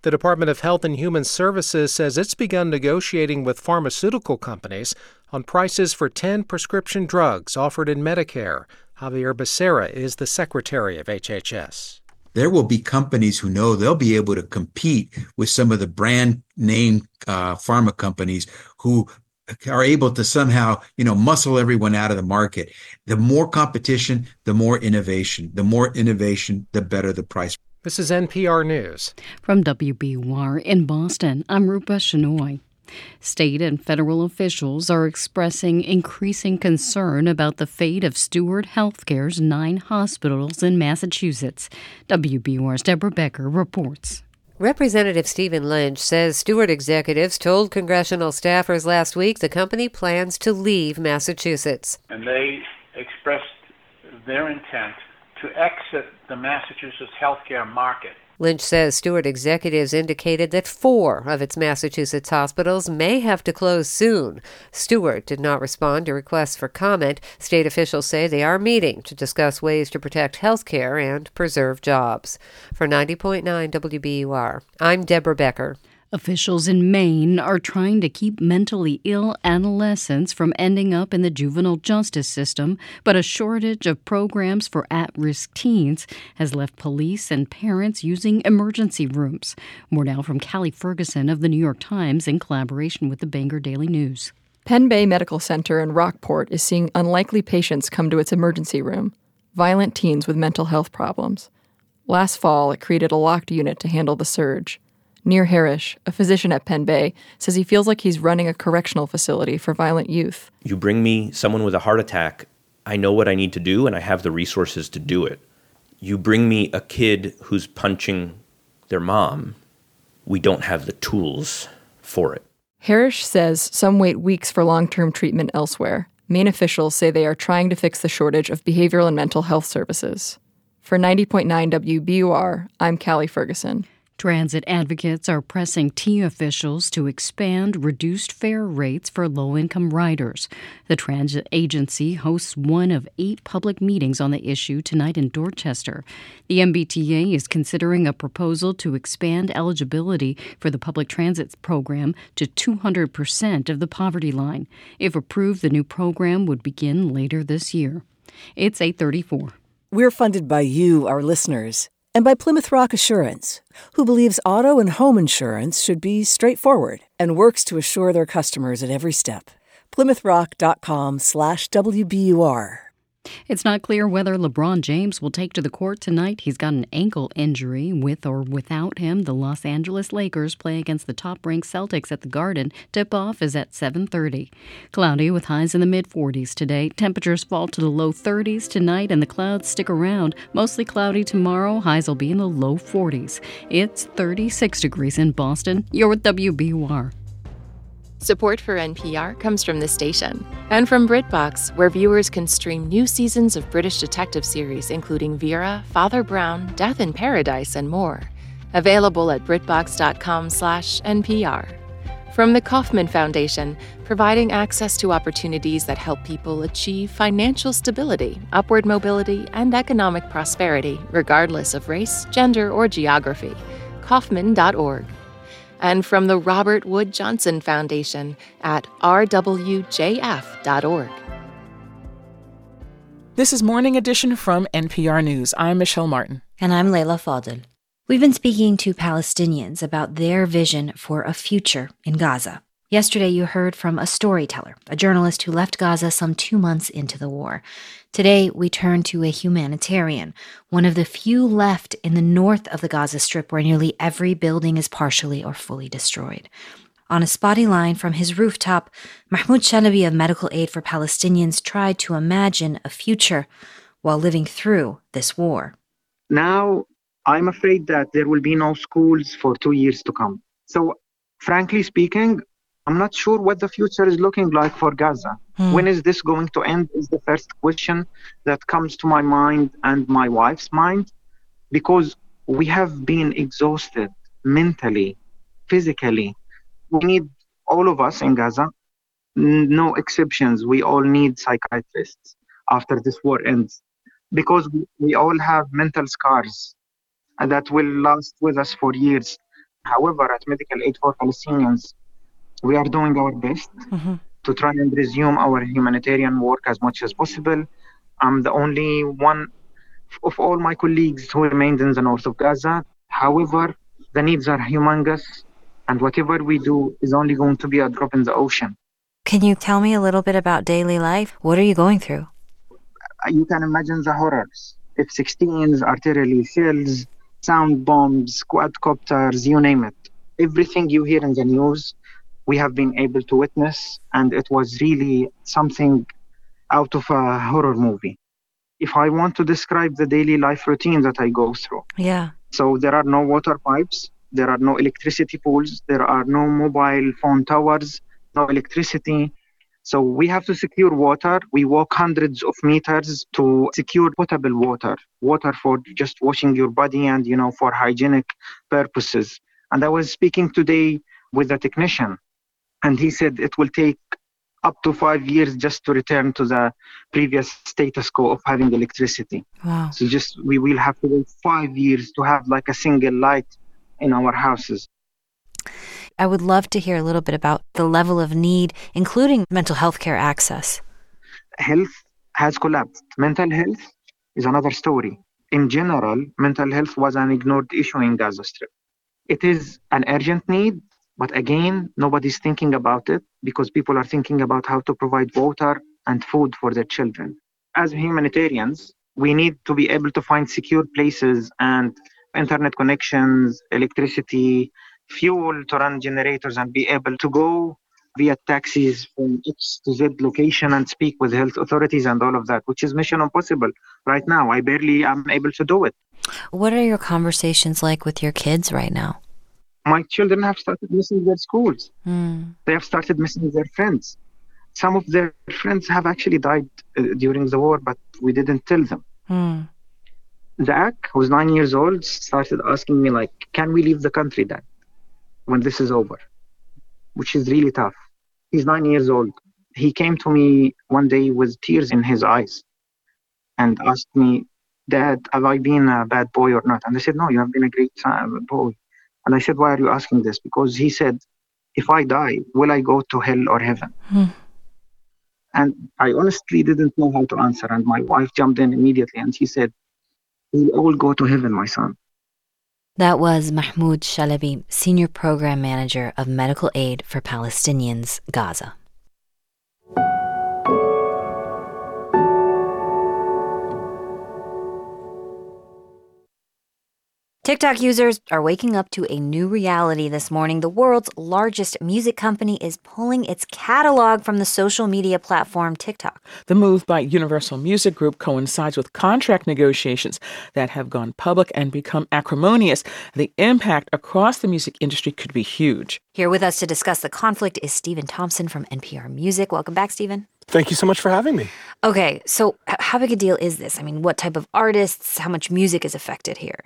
The Department of Health and Human Services says it's begun negotiating with pharmaceutical companies on prices for 10 prescription drugs offered in Medicare. Xavier Becerra is the secretary of HHS. There will be companies who know they'll be able to compete with some of the brand name uh, pharma companies who are able to somehow, you know, muscle everyone out of the market. The more competition, the more innovation. The more innovation, the better the price. This is NPR News. From WBUR in Boston, I'm Rupa Shenoy. State and federal officials are expressing increasing concern about the fate of Steward Healthcare's nine hospitals in Massachusetts. WBUR's Deborah Becker reports. Representative Stephen Lynch says Steward executives told congressional staffers last week the company plans to leave Massachusetts. And they expressed their intent to exit the Massachusetts healthcare market. Lynch says Steward executives indicated that four of its Massachusetts hospitals may have to close soon. Steward did not respond to requests for comment. State officials say they are meeting to discuss ways to protect health care and preserve jobs. For 90.9 WBUR, I'm Deborah Becker. Officials in Maine are trying to keep mentally ill adolescents from ending up in the juvenile justice system, but a shortage of programs for at risk teens has left police and parents using emergency rooms. More now from Callie Ferguson of the New York Times in collaboration with the Bangor Daily News. Pen Bay Medical Center in Rockport is seeing unlikely patients come to its emergency room, violent teens with mental health problems. Last fall, it created a locked unit to handle the surge. Nir Harish, a physician at Pen Bay, says he feels like he's running a correctional facility for violent youth. You bring me someone with a heart attack, I know what I need to do and I have the resources to do it. You bring me a kid who's punching their mom, we don't have the tools for it. Harish says some wait weeks for long term treatment elsewhere. Maine officials say they are trying to fix the shortage of behavioral and mental health services. For 90.9 WBUR, I'm Callie Ferguson. Transit advocates are pressing T officials to expand reduced fare rates for low income riders. The transit agency hosts one of eight public meetings on the issue tonight in Dorchester. The MBTA is considering a proposal to expand eligibility for the public transit program to 200% of the poverty line. If approved, the new program would begin later this year. It's 834. We're funded by you, our listeners and by Plymouth Rock Assurance, who believes auto and home insurance should be straightforward and works to assure their customers at every step. PlymouthRock.com/WBUR. It's not clear whether LeBron James will take to the court tonight. He's got an ankle injury. With or without him, the Los Angeles Lakers play against the top-ranked Celtics at the Garden. Tip-off is at 7:30. Cloudy with highs in the mid 40s today. Temperatures fall to the low 30s tonight and the clouds stick around. Mostly cloudy tomorrow. Highs will be in the low 40s. It's 36 degrees in Boston. You're with WBUR. Support for NPR comes from the station and from BritBox, where viewers can stream new seasons of British detective series including Vera, Father Brown, Death in Paradise, and more. Available at BritBox.com/npr. From the Kauffman Foundation, providing access to opportunities that help people achieve financial stability, upward mobility, and economic prosperity, regardless of race, gender, or geography. Kauffman.org and from the Robert Wood Johnson Foundation at rwjf.org. This is Morning Edition from NPR News. I'm Michelle Martin. And I'm Leila Fadel. We've been speaking to Palestinians about their vision for a future in Gaza. Yesterday, you heard from a storyteller, a journalist who left Gaza some two months into the war. Today, we turn to a humanitarian, one of the few left in the north of the Gaza Strip where nearly every building is partially or fully destroyed. On a spotty line from his rooftop, Mahmoud Shalabi of Medical Aid for Palestinians tried to imagine a future while living through this war. Now, I'm afraid that there will be no schools for two years to come. So, frankly speaking, I'm not sure what the future is looking like for Gaza. Hmm. When is this going to end? Is the first question that comes to my mind and my wife's mind because we have been exhausted mentally, physically. We need all of us in Gaza, no exceptions. We all need psychiatrists after this war ends because we all have mental scars that will last with us for years. However, at Medical Aid for Palestinians, we are doing our best mm-hmm. to try and resume our humanitarian work as much as possible. I'm the only one of all my colleagues who remained in the north of Gaza. However, the needs are humongous, and whatever we do is only going to be a drop in the ocean. Can you tell me a little bit about daily life? What are you going through? You can imagine the horrors. F-16s, artillery shells, sound bombs, quadcopters, you name it. Everything you hear in the news we have been able to witness, and it was really something out of a horror movie. If I want to describe the daily life routine that I go through, yeah. So there are no water pipes, there are no electricity poles, there are no mobile phone towers, no electricity. So we have to secure water. We walk hundreds of meters to secure potable water, water for just washing your body and, you know, for hygienic purposes. And I was speaking today with a technician and he said it will take up to five years just to return to the previous status quo of having electricity. Wow. So just we will have to wait five years to have like a single light in our houses. I would love to hear a little bit about the level of need, including mental health care access. Health has collapsed. Mental health is another story. In general, mental health was an ignored issue in Gaza Strip. It is an urgent need but again, nobody's thinking about it because people are thinking about how to provide water and food for their children. As humanitarians, we need to be able to find secure places and internet connections, electricity, fuel to run generators and be able to go via taxis from X to Z location and speak with health authorities and all of that, which is mission impossible right now. I barely am able to do it. What are your conversations like with your kids right now? My children have started missing their schools. Mm. They have started missing their friends. Some of their friends have actually died uh, during the war, but we didn't tell them. Mm. Zach, who's nine years old, started asking me like, "Can we leave the country then, when this is over?" Which is really tough. He's nine years old. He came to me one day with tears in his eyes, and asked me, "Dad, have I been a bad boy or not?" And I said, "No, you have been a great son, boy." And I said, "Why are you asking this?" Because he said, "If I die, will I go to hell or heaven?" Hmm. And I honestly didn't know how to answer. And my wife jumped in immediately and she said, We'll all go to heaven, my son. That was Mahmoud Shalabi, Senior Program Manager of Medical Aid for Palestinians, Gaza. TikTok users are waking up to a new reality this morning. The world's largest music company is pulling its catalog from the social media platform TikTok. The move by Universal Music Group coincides with contract negotiations that have gone public and become acrimonious. The impact across the music industry could be huge. Here with us to discuss the conflict is Stephen Thompson from NPR Music. Welcome back, Stephen. Thank you so much for having me. Okay, so how big a deal is this? I mean, what type of artists, how much music is affected here?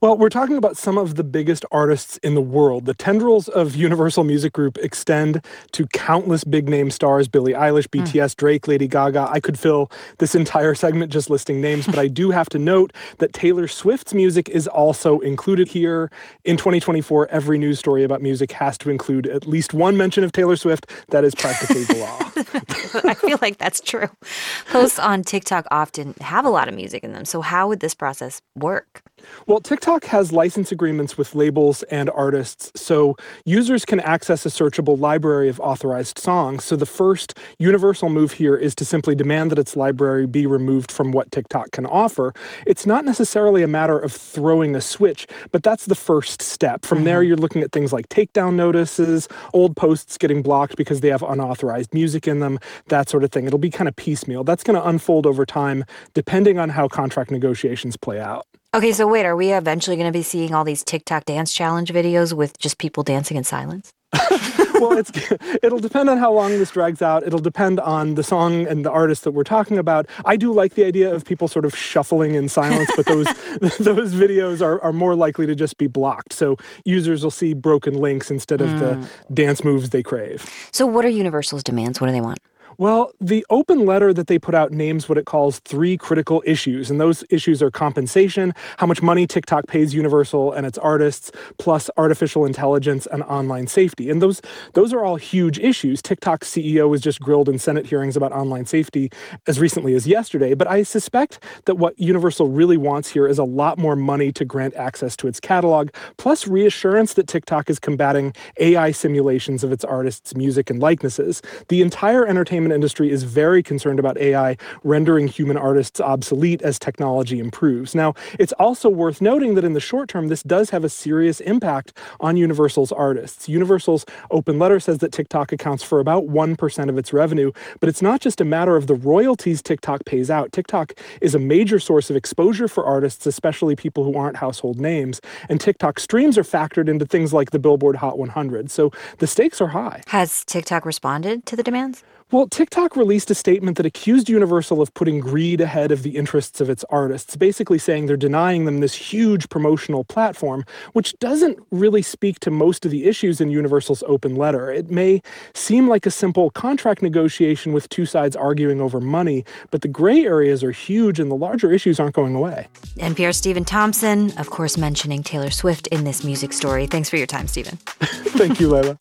Well, we're talking about some of the biggest artists in the world. The tendrils of Universal Music Group extend to countless big name stars Billie Eilish, hmm. BTS, Drake, Lady Gaga. I could fill this entire segment just listing names, but I do have to note that Taylor Swift's music is also included here. In 2024, every news story about music has to include at least one mention of Taylor Swift. That is practically the law. I feel like that's true. Posts on TikTok often have a lot of music in them. So, how would this process work? Well, TikTok has license agreements with labels and artists, so users can access a searchable library of authorized songs. So the first universal move here is to simply demand that its library be removed from what TikTok can offer. It's not necessarily a matter of throwing a switch, but that's the first step. From there, mm-hmm. you're looking at things like takedown notices, old posts getting blocked because they have unauthorized music in them, that sort of thing. It'll be kind of piecemeal. That's going to unfold over time, depending on how contract negotiations play out. Okay, so wait, are we eventually going to be seeing all these TikTok dance challenge videos with just people dancing in silence? well, it's it'll depend on how long this drags out. It'll depend on the song and the artist that we're talking about. I do like the idea of people sort of shuffling in silence, but those those videos are, are more likely to just be blocked. So users will see broken links instead of the Mm. dance moves they crave. So, what are Universal's demands? What do they want? Well, the open letter that they put out names what it calls three critical issues. And those issues are compensation, how much money TikTok pays Universal and its artists, plus artificial intelligence and online safety. And those those are all huge issues. TikTok's CEO was just grilled in Senate hearings about online safety as recently as yesterday. But I suspect that what Universal really wants here is a lot more money to grant access to its catalog, plus reassurance that TikTok is combating AI simulations of its artists' music and likenesses. The entire entertainment industry is very concerned about AI rendering human artists obsolete as technology improves. Now, it's also worth noting that in the short term, this does have a serious impact on Universal's artists. Universal's open letter says that TikTok accounts for about 1% of its revenue, but it's not just a matter of the royalties TikTok pays out. TikTok is a major source of exposure for artists, especially people who aren't household names, and TikTok streams are factored into things like the Billboard Hot 100. So the stakes are high. Has TikTok responded to the demands? Well, TikTok released a statement that accused Universal of putting greed ahead of the interests of its artists, basically saying they're denying them this huge promotional platform, which doesn't really speak to most of the issues in Universal's open letter. It may seem like a simple contract negotiation with two sides arguing over money, but the gray areas are huge and the larger issues aren't going away. NPR Stephen Thompson, of course, mentioning Taylor Swift in this music story. Thanks for your time, Stephen. Thank you, Leila.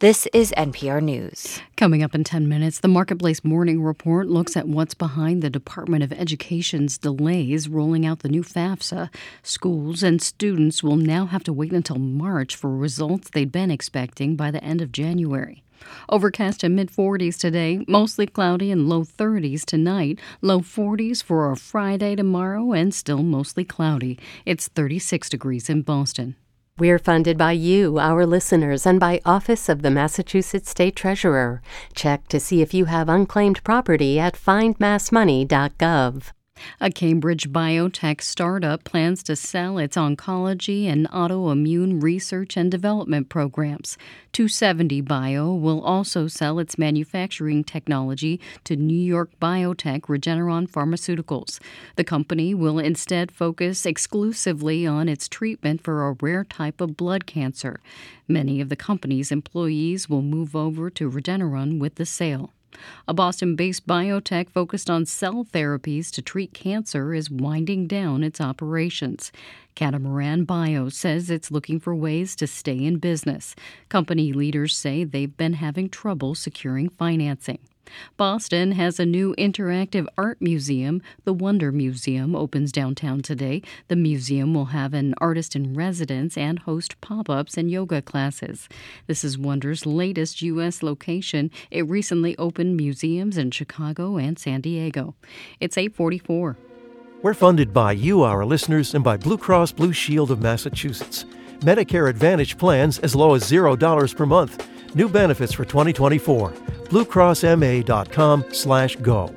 This is NPR News. Coming up in 10 minutes, the Marketplace Morning Report looks at what's behind the Department of Education's delays rolling out the new FAFSA. Schools and students will now have to wait until March for results they'd been expecting by the end of January. Overcast and mid 40s today, mostly cloudy and low 30s tonight, low 40s for a Friday tomorrow, and still mostly cloudy. It's 36 degrees in Boston. We're funded by you, our listeners, and by Office of the Massachusetts State Treasurer. Check to see if you have unclaimed property at findmassmoney.gov. A Cambridge biotech startup plans to sell its oncology and autoimmune research and development programs. 2seventy Bio will also sell its manufacturing technology to New York biotech Regeneron Pharmaceuticals. The company will instead focus exclusively on its treatment for a rare type of blood cancer. Many of the company's employees will move over to Regeneron with the sale. A Boston based biotech focused on cell therapies to treat cancer is winding down its operations. Catamaran Bio says it's looking for ways to stay in business. Company leaders say they've been having trouble securing financing. Boston has a new interactive art museum. The Wonder Museum opens downtown today. The museum will have an artist in residence and host pop ups and yoga classes. This is Wonder's latest U.S. location. It recently opened museums in Chicago and San Diego. It's 844. We're funded by you, our listeners, and by Blue Cross Blue Shield of Massachusetts. Medicare Advantage plans as low as $0 per month. New benefits for 2024. BlueCrossMA.com slash go.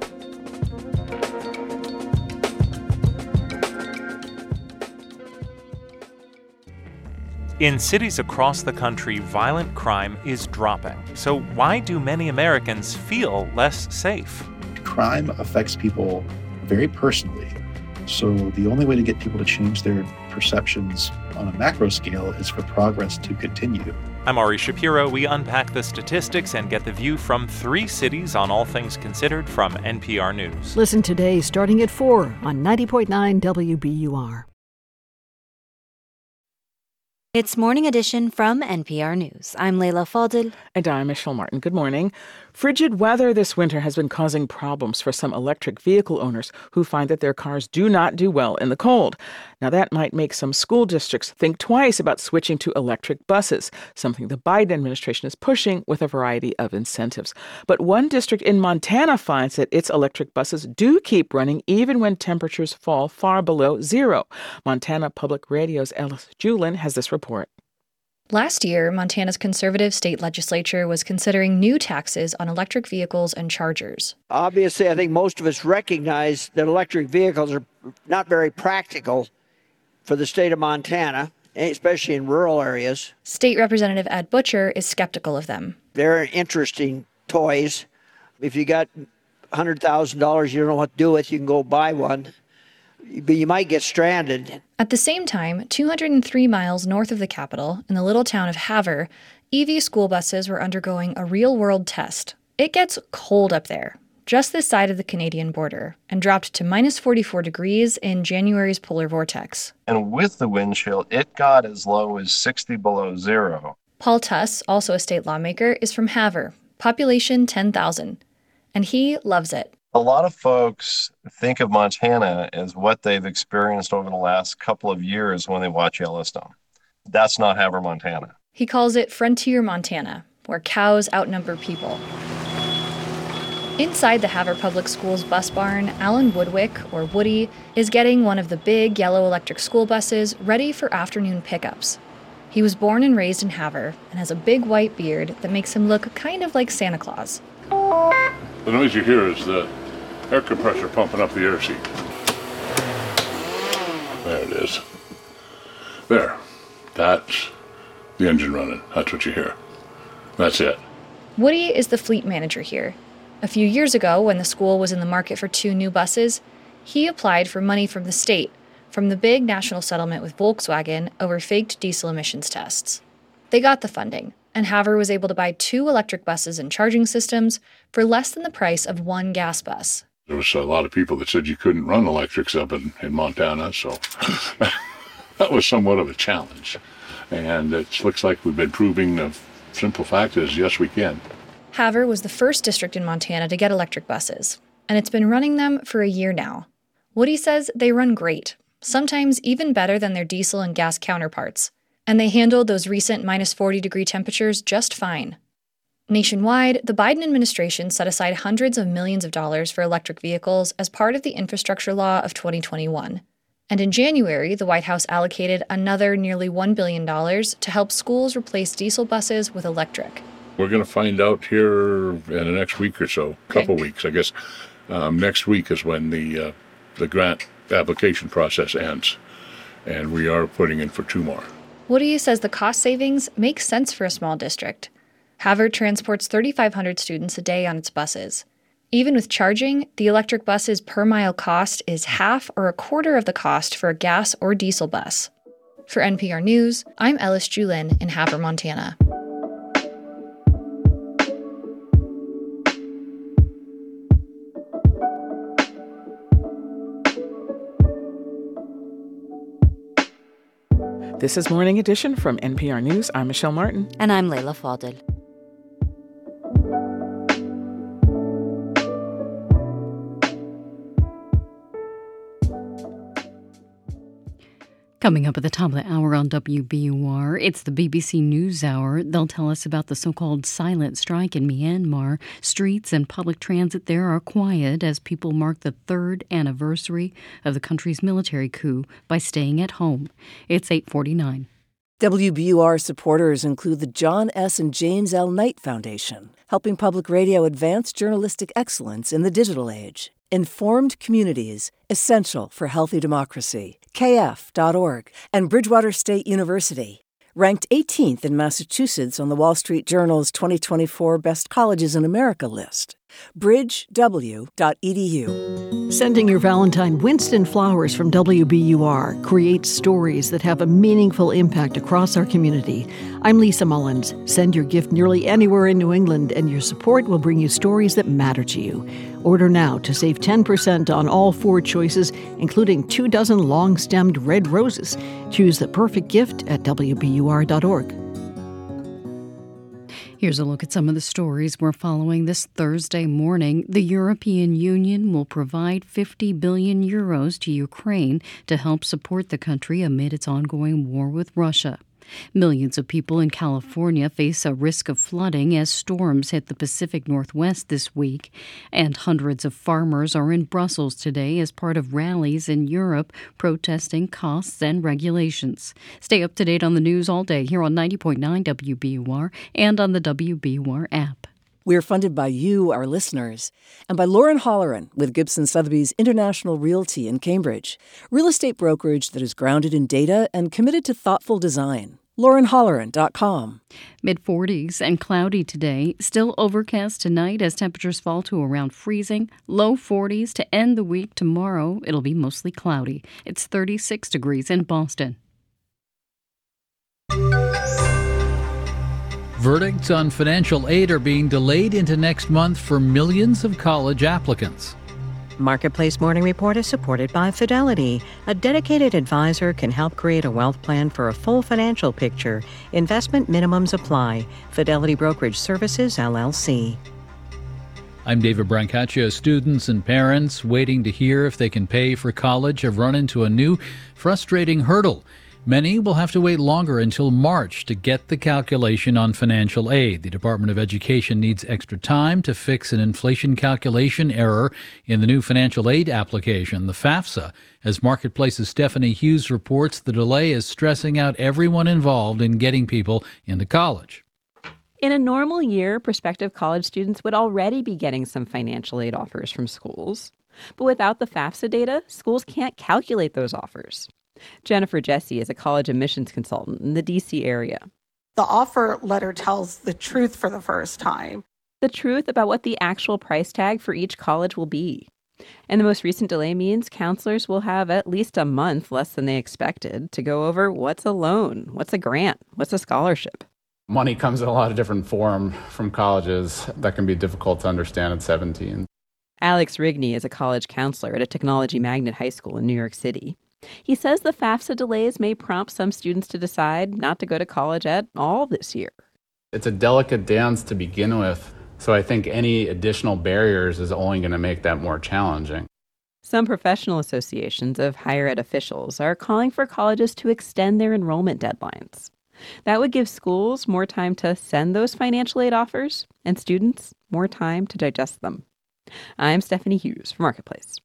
In cities across the country, violent crime is dropping. So, why do many Americans feel less safe? Crime affects people very personally. So, the only way to get people to change their perceptions on a macro scale is for progress to continue. I'm Ari Shapiro. We unpack the statistics and get the view from three cities on all things considered from NPR News. Listen today starting at 4 on 90.9 WBUR. It's Morning Edition from NPR News. I'm Leila Fadel. And I'm Michelle Martin. Good morning. Frigid weather this winter has been causing problems for some electric vehicle owners who find that their cars do not do well in the cold. Now, that might make some school districts think twice about switching to electric buses, something the Biden administration is pushing with a variety of incentives. But one district in Montana finds that its electric buses do keep running even when temperatures fall far below zero. Montana Public Radio's Ellis Juhlin has this report. Last year, Montana's conservative state legislature was considering new taxes on electric vehicles and chargers. Obviously, I think most of us recognize that electric vehicles are not very practical for the state of Montana, eh, especially in rural areas. State Representative Ed Butcher is skeptical of them. They're interesting toys. If you got $100,000 you don't know what to do with, you can go buy one but you might get stranded. At the same time, 203 miles north of the capital, in the little town of Havre, EV school buses were undergoing a real world test. It gets cold up there, just this side of the Canadian border, and dropped to minus 44 degrees in January's polar vortex. And with the wind chill, it got as low as 60 below zero. Paul Tuss, also a state lawmaker, is from Havre, population 10,000, and he loves it a lot of folks think of Montana as what they've experienced over the last couple of years when they watch Yellowstone. That's not Havre, Montana. He calls it Frontier Montana, where cows outnumber people. Inside the Havre Public Schools bus barn, Alan Woodwick, or Woody, is getting one of the big yellow electric school buses ready for afternoon pickups. He was born and raised in Havre and has a big white beard that makes him look kind of like Santa Claus. The noise you hear is the air compressor pumping up the air seat. There it is. There. That's the engine running. That's what you hear. That's it. Woody is the fleet manager here. A few years ago, when the school was in the market for two new buses, he applied for money from the state from the big national settlement with Volkswagen over faked diesel emissions tests. They got the funding, and Havre was able to buy two electric buses and charging systems for less than the price of one gas bus. There was a lot of people that said you couldn't run electrics up in, in Montana, so that was somewhat of a challenge. And it looks like we've been proving the simple fact is, yes, we can. Havre was the first district in Montana to get electric buses, and it's been running them for a year now. Woody says they run great, sometimes even better than their diesel and gas counterparts, and they handled those recent minus 40 degree temperatures just fine. Nationwide, the Biden administration set aside hundreds of millions of dollars for electric vehicles as part of the infrastructure law of 2021. And in January, the White House allocated another nearly $1 billion to help schools replace diesel buses with electric. We're going to find out here in the next week or so, couple weeks, I guess. Um, next week is when the uh, the grant application process ends, and we are putting in for two more. Woody says the cost savings make sense for a small district. Havre transports 3,500 students a day on its buses. Even with charging, the electric bus's per mile cost is half or a quarter of the cost for a gas or diesel bus. For NPR News, I'm Ellis Juhlin in Havre, Montana. This is Morning Edition from NPR News. I'm Michelle Martin. And I'm Leila Fadel. Coming up at the top of the hour on WBUR, it's the BBC News Hour. They'll tell us about the so called silent strike in Myanmar. Streets and public transit there are quiet as people mark the third anniversary of the country's military coup by staying at home. It's 849. WBUR supporters include the John S. and James L. Knight Foundation, helping public radio advance journalistic excellence in the digital age. Informed Communities, essential for healthy democracy. KF.org and Bridgewater State University. Ranked 18th in Massachusetts on the Wall Street Journal's 2024 Best Colleges in America list. bridgew.edu. Sending your Valentine Winston flowers from WBUR creates stories that have a meaningful impact across our community. I'm Lisa Mullins. Send your gift nearly anywhere in New England, and your support will bring you stories that matter to you. Order now to save 10% on all four choices, including two dozen long stemmed red roses. Choose the perfect gift at WBUR.org. Here's a look at some of the stories we're following this Thursday morning. The European Union will provide 50 billion euros to Ukraine to help support the country amid its ongoing war with Russia. Millions of people in California face a risk of flooding as storms hit the Pacific Northwest this week, and hundreds of farmers are in Brussels today as part of rallies in Europe protesting costs and regulations. Stay up to date on the news all day here on 90.9 WBUR and on the WBUR app. We're funded by you, our listeners, and by Lauren Holleran with Gibson Sotheby's International Realty in Cambridge, real estate brokerage that is grounded in data and committed to thoughtful design. LaurenHolleran.com. Mid 40s and cloudy today. Still overcast tonight as temperatures fall to around freezing. Low 40s to end the week tomorrow. It'll be mostly cloudy. It's 36 degrees in Boston. Verdicts on financial aid are being delayed into next month for millions of college applicants. Marketplace Morning Report is supported by Fidelity. A dedicated advisor can help create a wealth plan for a full financial picture. Investment minimums apply. Fidelity Brokerage Services, LLC. I'm David Brancaccio. Students and parents waiting to hear if they can pay for college have run into a new frustrating hurdle. Many will have to wait longer until March to get the calculation on financial aid. The Department of Education needs extra time to fix an inflation calculation error in the new financial aid application, the FAFSA. As Marketplace's Stephanie Hughes reports, the delay is stressing out everyone involved in getting people into college. In a normal year, prospective college students would already be getting some financial aid offers from schools. But without the FAFSA data, schools can't calculate those offers. Jennifer Jesse is a college admissions consultant in the DC area. The offer letter tells the truth for the first time. The truth about what the actual price tag for each college will be. And the most recent delay means counselors will have at least a month less than they expected to go over what's a loan, what's a grant, what's a scholarship. Money comes in a lot of different form from colleges that can be difficult to understand at 17. Alex Rigney is a college counselor at a technology magnet high school in New York City. He says the FAFSA delays may prompt some students to decide not to go to college at all this year. It's a delicate dance to begin with, so I think any additional barriers is only going to make that more challenging. Some professional associations of higher ed officials are calling for colleges to extend their enrollment deadlines. That would give schools more time to send those financial aid offers and students more time to digest them. I'm Stephanie Hughes for Marketplace.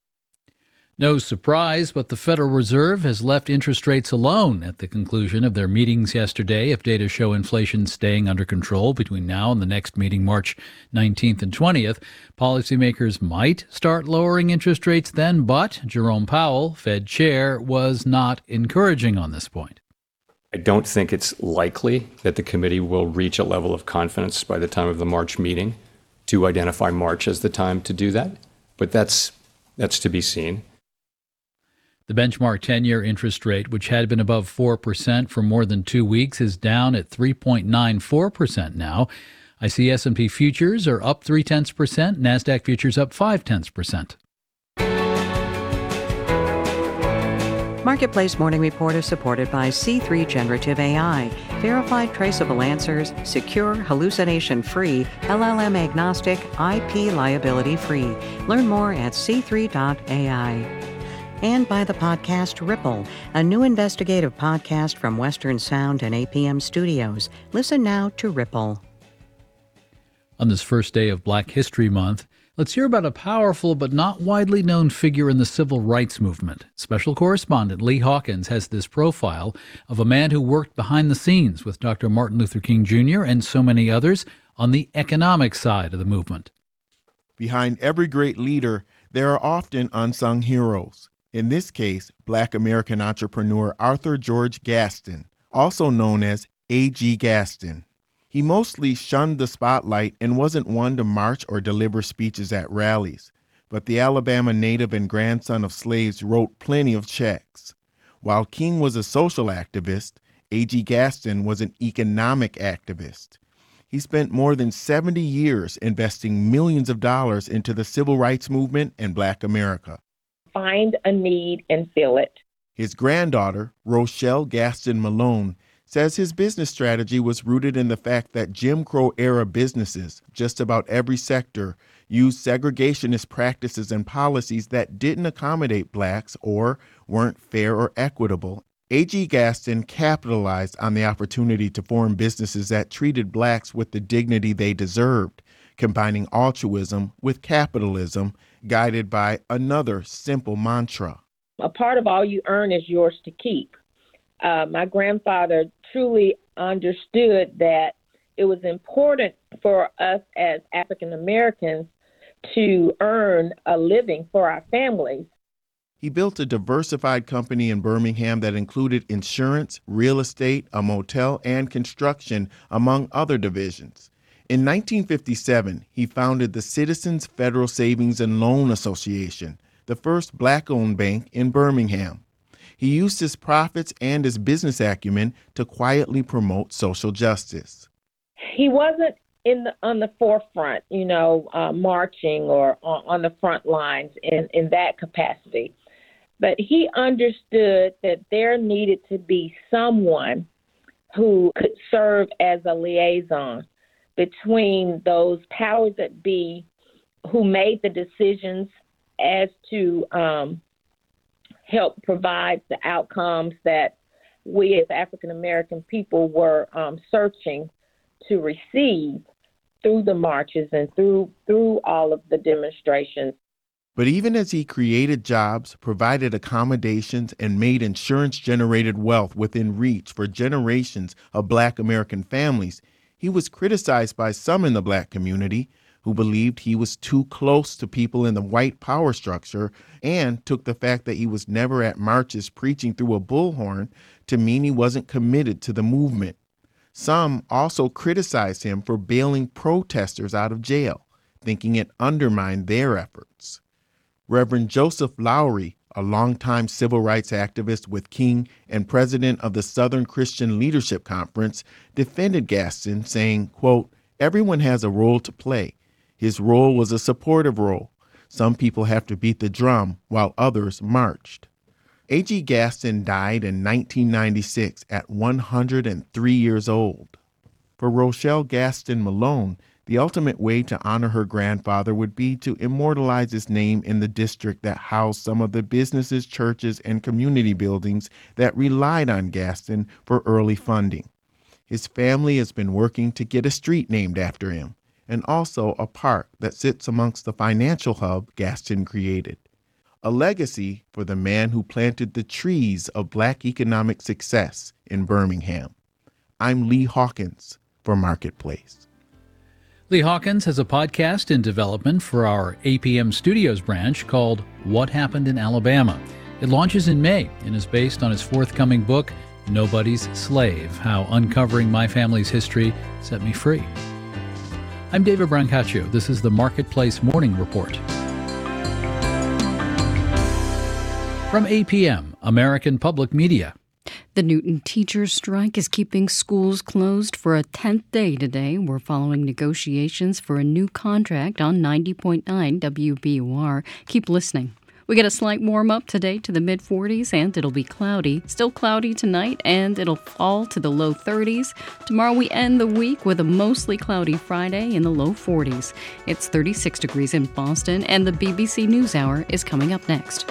No surprise, but the Federal Reserve has left interest rates alone at the conclusion of their meetings yesterday. If data show inflation staying under control between now and the next meeting, March 19th and 20th, policymakers might start lowering interest rates then, but Jerome Powell, Fed chair, was not encouraging on this point. I don't think it's likely that the committee will reach a level of confidence by the time of the March meeting to identify March as the time to do that, but that's that's to be seen. The benchmark 10 year interest rate, which had been above 4% for more than two weeks, is down at 3.94% now. I see S&P futures are up 3 tenths percent, NASDAQ futures up 5 tenths percent. Marketplace Morning Report is supported by C3 Generative AI, verified traceable answers, secure, hallucination free, LLM agnostic, IP liability free. Learn more at c3.ai and by the podcast Ripple, a new investigative podcast from Western Sound and APM Studios. Listen now to Ripple. On this first day of Black History Month, let's hear about a powerful but not widely known figure in the civil rights movement. Special correspondent Lee Hawkins has this profile of a man who worked behind the scenes with Dr. Martin Luther King Jr. and so many others on the economic side of the movement. Behind every great leader, there are often unsung heroes. In this case, black American entrepreneur Arthur George Gaston, also known as A.G. Gaston. He mostly shunned the spotlight and wasn't one to march or deliver speeches at rallies, but the Alabama native and grandson of slaves wrote plenty of checks. While King was a social activist, A.G. Gaston was an economic activist. He spent more than 70 years investing millions of dollars into the civil rights movement and black America find a need and fill it. His granddaughter, Rochelle Gaston Malone, says his business strategy was rooted in the fact that Jim Crow era businesses, just about every sector, used segregationist practices and policies that didn't accommodate blacks or weren't fair or equitable. A.G. Gaston capitalized on the opportunity to form businesses that treated blacks with the dignity they deserved, combining altruism with capitalism guided by another simple mantra. A part of all you earn is yours to keep. Uh, my grandfather truly understood that it was important for us as African Americans to earn a living for our families. He built a diversified company in Birmingham that included insurance, real estate, a motel, and construction, among other divisions. In 1957, he founded the Citizens Federal Savings and Loan Association, the first black owned bank in Birmingham. He used his profits and his business acumen to quietly promote social justice. He wasn't in the, on the forefront, you know, uh, marching or on, on the front lines in, in that capacity. But he understood that there needed to be someone who could serve as a liaison between those powers that be who made the decisions as to um, help provide the outcomes that we as African American people were um, searching to receive through the marches and through through all of the demonstrations. But even as he created jobs, provided accommodations, and made insurance generated wealth within reach for generations of black American families, he was criticized by some in the black community who believed he was too close to people in the white power structure and took the fact that he was never at marches preaching through a bullhorn to mean he wasn't committed to the movement. Some also criticized him for bailing protesters out of jail, thinking it undermined their efforts. Reverend Joseph Lowery, a longtime civil rights activist with King and president of the Southern Christian Leadership Conference, defended Gaston, saying, quote, Everyone has a role to play. His role was a supportive role. Some people have to beat the drum while others marched. A.G. Gaston died in 1996 at 103 years old. For Rochelle Gaston Malone, the ultimate way to honor her grandfather would be to immortalize his name in the district that housed some of the businesses, churches, and community buildings that relied on Gaston for early funding. His family has been working to get a street named after him, and also a park that sits amongst the financial hub Gaston created. A legacy for the man who planted the trees of black economic success in Birmingham. I'm Lee Hawkins for Marketplace. Lee Hawkins has a podcast in development for our APM Studios branch called What Happened in Alabama. It launches in May and is based on his forthcoming book, Nobody's Slave How Uncovering My Family's History Set Me Free. I'm David Brancaccio. This is the Marketplace Morning Report. From APM, American Public Media. The Newton teachers' strike is keeping schools closed for a 10th day today. We're following negotiations for a new contract on 90.9 WBUR. Keep listening. We get a slight warm up today to the mid 40s and it'll be cloudy. Still cloudy tonight and it'll fall to the low 30s. Tomorrow we end the week with a mostly cloudy Friday in the low 40s. It's 36 degrees in Boston and the BBC NewsHour is coming up next.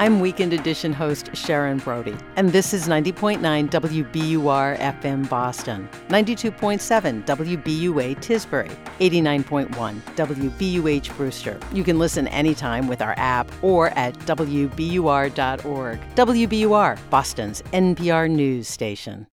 I'm Weekend Edition host Sharon Brody, and this is 90.9 WBUR FM Boston, 92.7 WBUA Tisbury, 89.1 WBUH Brewster. You can listen anytime with our app or at WBUR.org. WBUR, Boston's NPR news station.